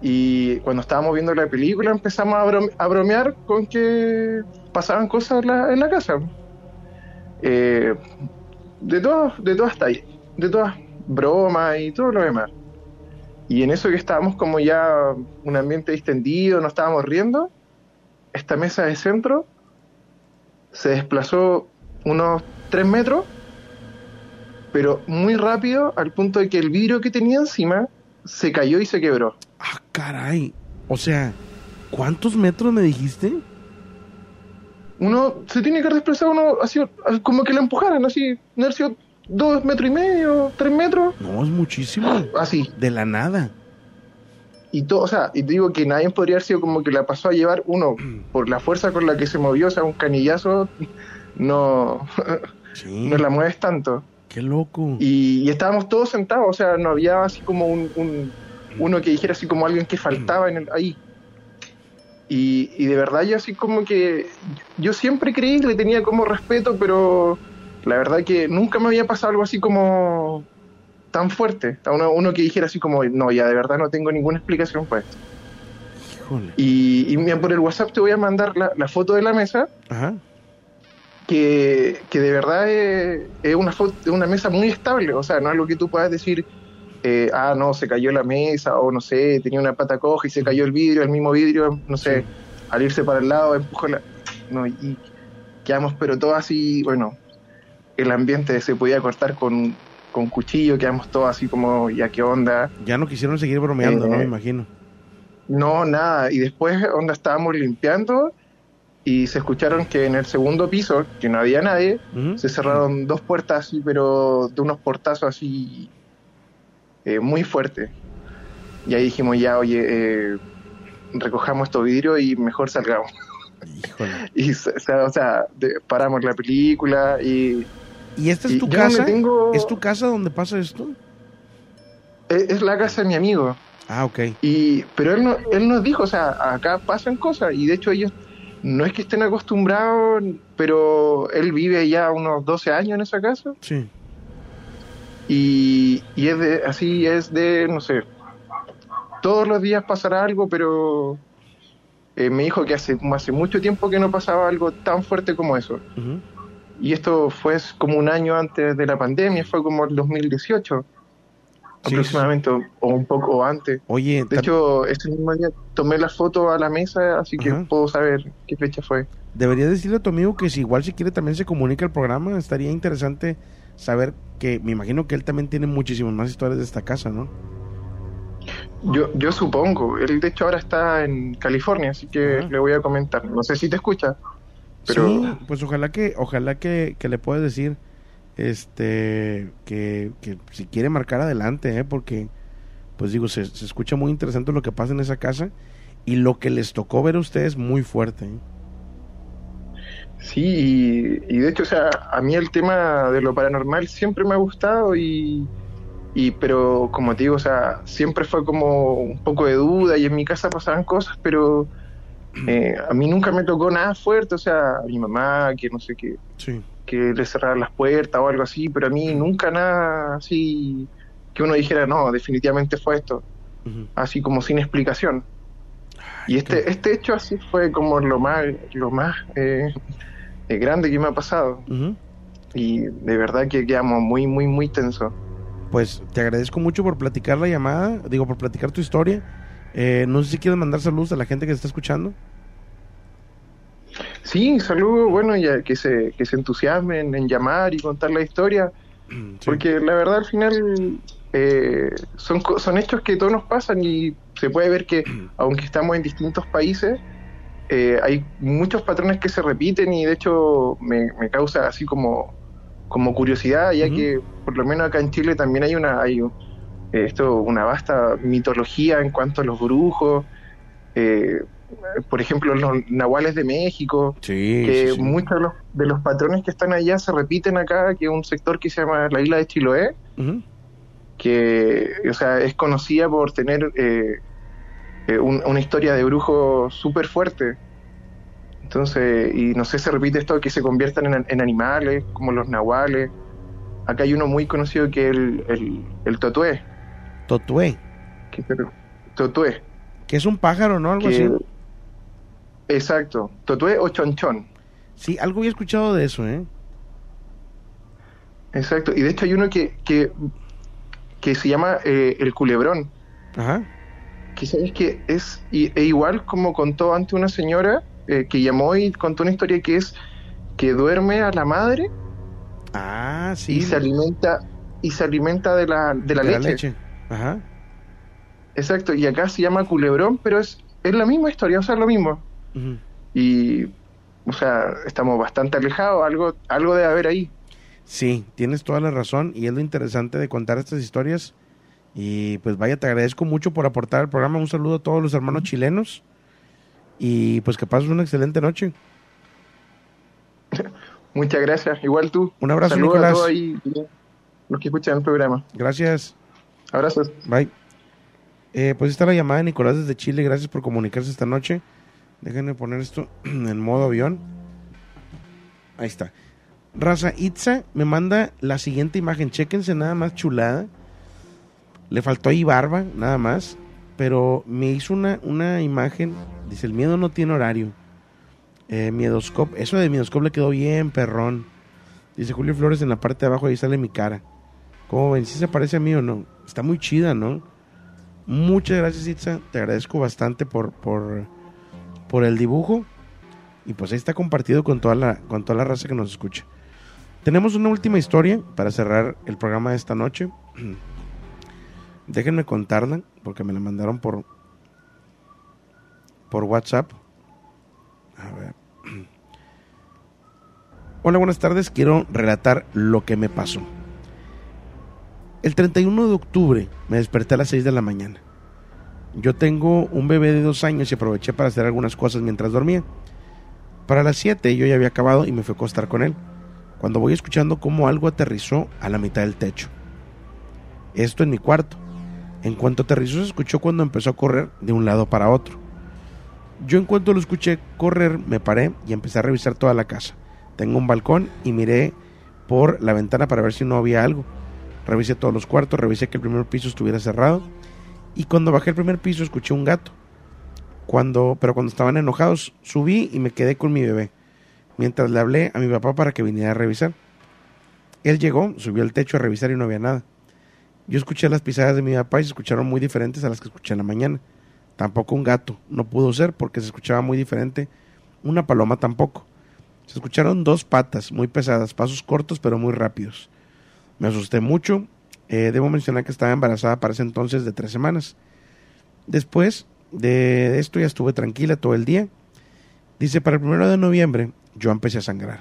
Y cuando estábamos viendo la película empezamos a, brom- a bromear con que pasaban cosas en la, en la casa. Eh, de todas, de todas tallas, de todas bromas y todo lo demás. Y en eso que estábamos como ya un ambiente distendido, nos estábamos riendo, esta mesa de centro se desplazó unos tres metros, pero muy rápido al punto de que el vidrio que tenía encima se cayó y se quebró. Ah, caray. O sea, ¿cuántos metros me dijiste? Uno se tiene que desplazar uno así, como que lo empujaran, así, no haber sido dos metros y medio, tres metros. No, es muchísimo. Así. De la nada. Y todo, o sea, y te digo que nadie podría haber sido como que la pasó a llevar uno por la fuerza con la que se movió, o sea, un canillazo, no, no la mueves tanto. Qué loco. Y, y estábamos todos sentados, o sea, no había así como un, un- uno que dijera así como alguien que faltaba en el, ahí. Y, y de verdad yo así como que yo siempre creí que le tenía como respeto, pero la verdad que nunca me había pasado algo así como tan fuerte. Uno, uno que dijera así como, no, ya de verdad no tengo ninguna explicación para esto. Y, y mira, por el WhatsApp te voy a mandar la, la foto de la mesa, Ajá. Que, que de verdad es, es una, una mesa muy estable, o sea, no es lo que tú puedas decir, eh, ah, no, se cayó la mesa, o no sé, tenía una pata coja y se cayó el vidrio, el mismo vidrio, no sé, al irse para el lado empujó la... No, y quedamos, pero todo así, bueno, el ambiente se podía cortar con, con cuchillo, quedamos todos así como, ya qué onda. Ya no quisieron seguir bromeando, ¿no? Eh, Me imagino. No, nada. Y después, onda, estábamos limpiando y se escucharon que en el segundo piso, que no había nadie, se cerraron dos puertas así, pero de unos portazos así eh, muy fuertes. Y ahí dijimos, ya, oye, eh, recojamos estos vidrios y mejor salgamos. y, se- se- o sea, de- paramos la película y... ¿Y esta es y tu casa? tengo- ¿Es tu casa donde pasa esto? Es, es la casa de mi amigo. Ah, ok. Y, pero él, no, él nos dijo, o sea, acá pasan cosas y de hecho ellos no es que estén acostumbrados, pero él vive ya unos 12 años en esa casa Sí. y, y es de, así es de, no sé, todos los días pasará algo, pero eh, me dijo que hace, hace mucho tiempo que no pasaba algo tan fuerte como eso. Y esto fue como un año antes de la pandemia, fue como el 2018 Sí, aproximadamente, o, un poco antes. Oye, De hecho, ese mismo día tomé la foto a la mesa, así que Ajá. puedo saber qué fecha fue. Deberías decirle a tu amigo que si igual si quiere también se comunica el programa, estaría interesante saber que me imagino que él también tiene muchísimas más historias de esta casa, ¿no? Yo, yo supongo, él de hecho ahora está en California, así que le voy a comentar. No sé si te escucha, pero Sí, pues ojalá que ojalá que, que le puedas decir este que, que si quiere marcar adelante, ¿eh? porque pues digo, se, se escucha muy interesante lo que pasa en esa casa y lo que les tocó ver a ustedes muy fuerte. ¿eh? sí, y, y de hecho, o sea, a mí el tema de lo paranormal siempre me ha gustado y, y pero como te digo, o sea, siempre fue como un poco de duda y en mi casa pasaban cosas, pero eh, a mí nunca me tocó nada fuerte, o sea, a mi mamá, que no sé qué, Sí. Que le cerraran las puertas o algo así, pero a mí nunca nada así que uno dijera, no, definitivamente fue esto, así como sin explicación. Y este, este hecho así fue como lo más, lo más eh, eh, grande que me ha pasado. Y de verdad que quedamos muy, muy, muy tensos. Pues te agradezco mucho por platicar la llamada, digo, por platicar tu historia. Eh, no sé si quieres mandar saludos a la gente que se está escuchando. Sí, saludos, bueno, ya que se, que se entusiasmen en llamar y contar la historia, porque la verdad al final eh, son, son hechos que todos nos pasan y se puede ver que aunque estamos en distintos países, eh, hay muchos patrones que se repiten y de hecho me, me causa así como como curiosidad, ya que por lo menos acá en Chile también hay una hay un- eh, esto una vasta mitología en cuanto a los brujos, eh, por ejemplo los nahuales de México, que sí, sí. muchos de los, de los patrones que están allá se repiten acá, que es un sector que se llama la isla de Chiloé, que o sea, es conocida por tener eh, eh, un- una historia de brujo súper fuerte. Entonces, y no sé, se repite esto que se conviertan en, en animales, como los nahuales. Acá hay uno muy conocido que es el, el, el totué. Totué. Que, pero- totué. Que es un pájaro, ¿no? Algo que- así. Exacto. Totué o chonchón. Sí, algo había escuchado de eso, ¿eh? Exacto. Y de hecho hay uno que, que, que se llama eh, el culebrón. Ajá. que sabes que es y- e igual como contó antes una señora eh, que llamó y contó una historia que es que duerme a la madre Ah, sí. y se alimenta y se alimenta de la, de la, De leche. Ajá. Exacto, y acá se llama culebrón, pero es, es la misma historia, o sea, lo mismo. Y, o sea, estamos bastante alejados, algo, algo debe haber ahí. Sí, tienes toda la razón y es lo interesante de contar estas historias. Y pues vaya, te agradezco mucho por aportar al programa. Un saludo a todos los hermanos chilenos y pues que pases una excelente noche. Muchas gracias, igual tú. Un abrazo, Saludos Nicolás. a todos ahí, los que escuchan el programa. Gracias. Abrazos. Bye. Eh, pues está la llamada de Nicolás desde Chile. Gracias por comunicarse esta noche. Déjenme poner esto en modo avión. Ahí está. Raza Itza me manda la siguiente imagen. Chéquense nada más chulada. Le faltó ahí barba, nada más. Pero me hizo una, una imagen. Dice, el miedo no tiene horario. Eh, miedoscope. Eso de miedoscope le quedó bien, perrón. Dice Julio Flores en la parte de abajo, ahí sale mi cara. ¿Cómo ven? ¿Si se parece a mí o no? Está muy chida, ¿no? Muchas gracias, Itza. Te agradezco bastante por, por, por el dibujo. Y pues ahí está compartido con toda, la, con toda la raza que nos escucha. Tenemos una última historia para cerrar el programa de esta noche. Déjenme contarla porque me la mandaron por, por WhatsApp. A ver. Hola, buenas tardes. Quiero relatar lo que me pasó. El 31 de octubre me desperté a las 6 de la mañana. Yo tengo un bebé de dos años y aproveché para hacer algunas cosas mientras dormía. Para las 7 yo ya había acabado y me fui a acostar con él, cuando voy escuchando cómo algo aterrizó a la mitad del techo. Esto en mi cuarto. En cuanto aterrizó se escuchó cuando empezó a correr de un lado para otro. Yo en cuanto lo escuché correr me paré y empecé a revisar toda la casa. Tengo un balcón y miré por la ventana para ver si no había algo. Revisé todos los cuartos, revisé que el primer piso estuviera cerrado y cuando bajé el primer piso escuché un gato. Cuando, pero cuando estaban enojados, subí y me quedé con mi bebé, mientras le hablé a mi papá para que viniera a revisar. Él llegó, subió al techo a revisar y no había nada. Yo escuché las pisadas de mi papá y se escucharon muy diferentes a las que escuché en la mañana. Tampoco un gato, no pudo ser porque se escuchaba muy diferente. Una paloma tampoco. Se escucharon dos patas muy pesadas, pasos cortos pero muy rápidos. Me asusté mucho. Eh, debo mencionar que estaba embarazada para ese entonces de tres semanas. Después de esto ya estuve tranquila todo el día. Dice, para el primero de noviembre yo empecé a sangrar.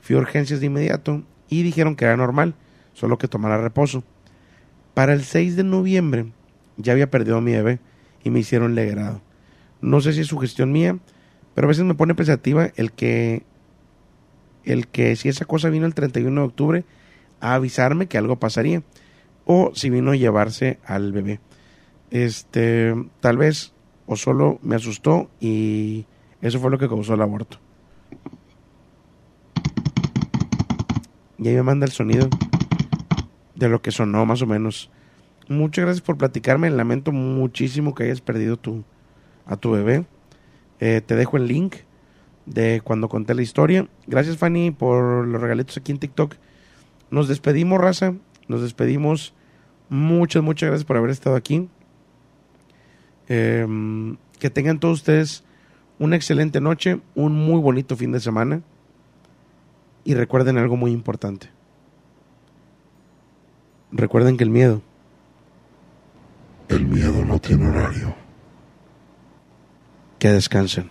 Fui a urgencias de inmediato y dijeron que era normal, solo que tomara reposo. Para el 6 de noviembre ya había perdido a mi bebé y me hicieron legrado. No sé si es sugestión mía, pero a veces me pone pensativa el que el que si esa cosa vino el 31 de octubre a avisarme que algo pasaría o si vino a llevarse al bebé. Este, tal vez o solo me asustó y eso fue lo que causó el aborto. Y ahí me manda el sonido de lo que sonó más o menos. Muchas gracias por platicarme. Lamento muchísimo que hayas perdido tu, a tu bebé. Eh, te dejo el link de cuando conté la historia. Gracias Fanny por los regalitos aquí en TikTok. Nos despedimos, raza. Nos despedimos. Muchas, muchas gracias por haber estado aquí. Eh, que tengan todos ustedes una excelente noche, un muy bonito fin de semana. Y recuerden algo muy importante. Recuerden que el miedo. El miedo no tiene horario. Que descansen.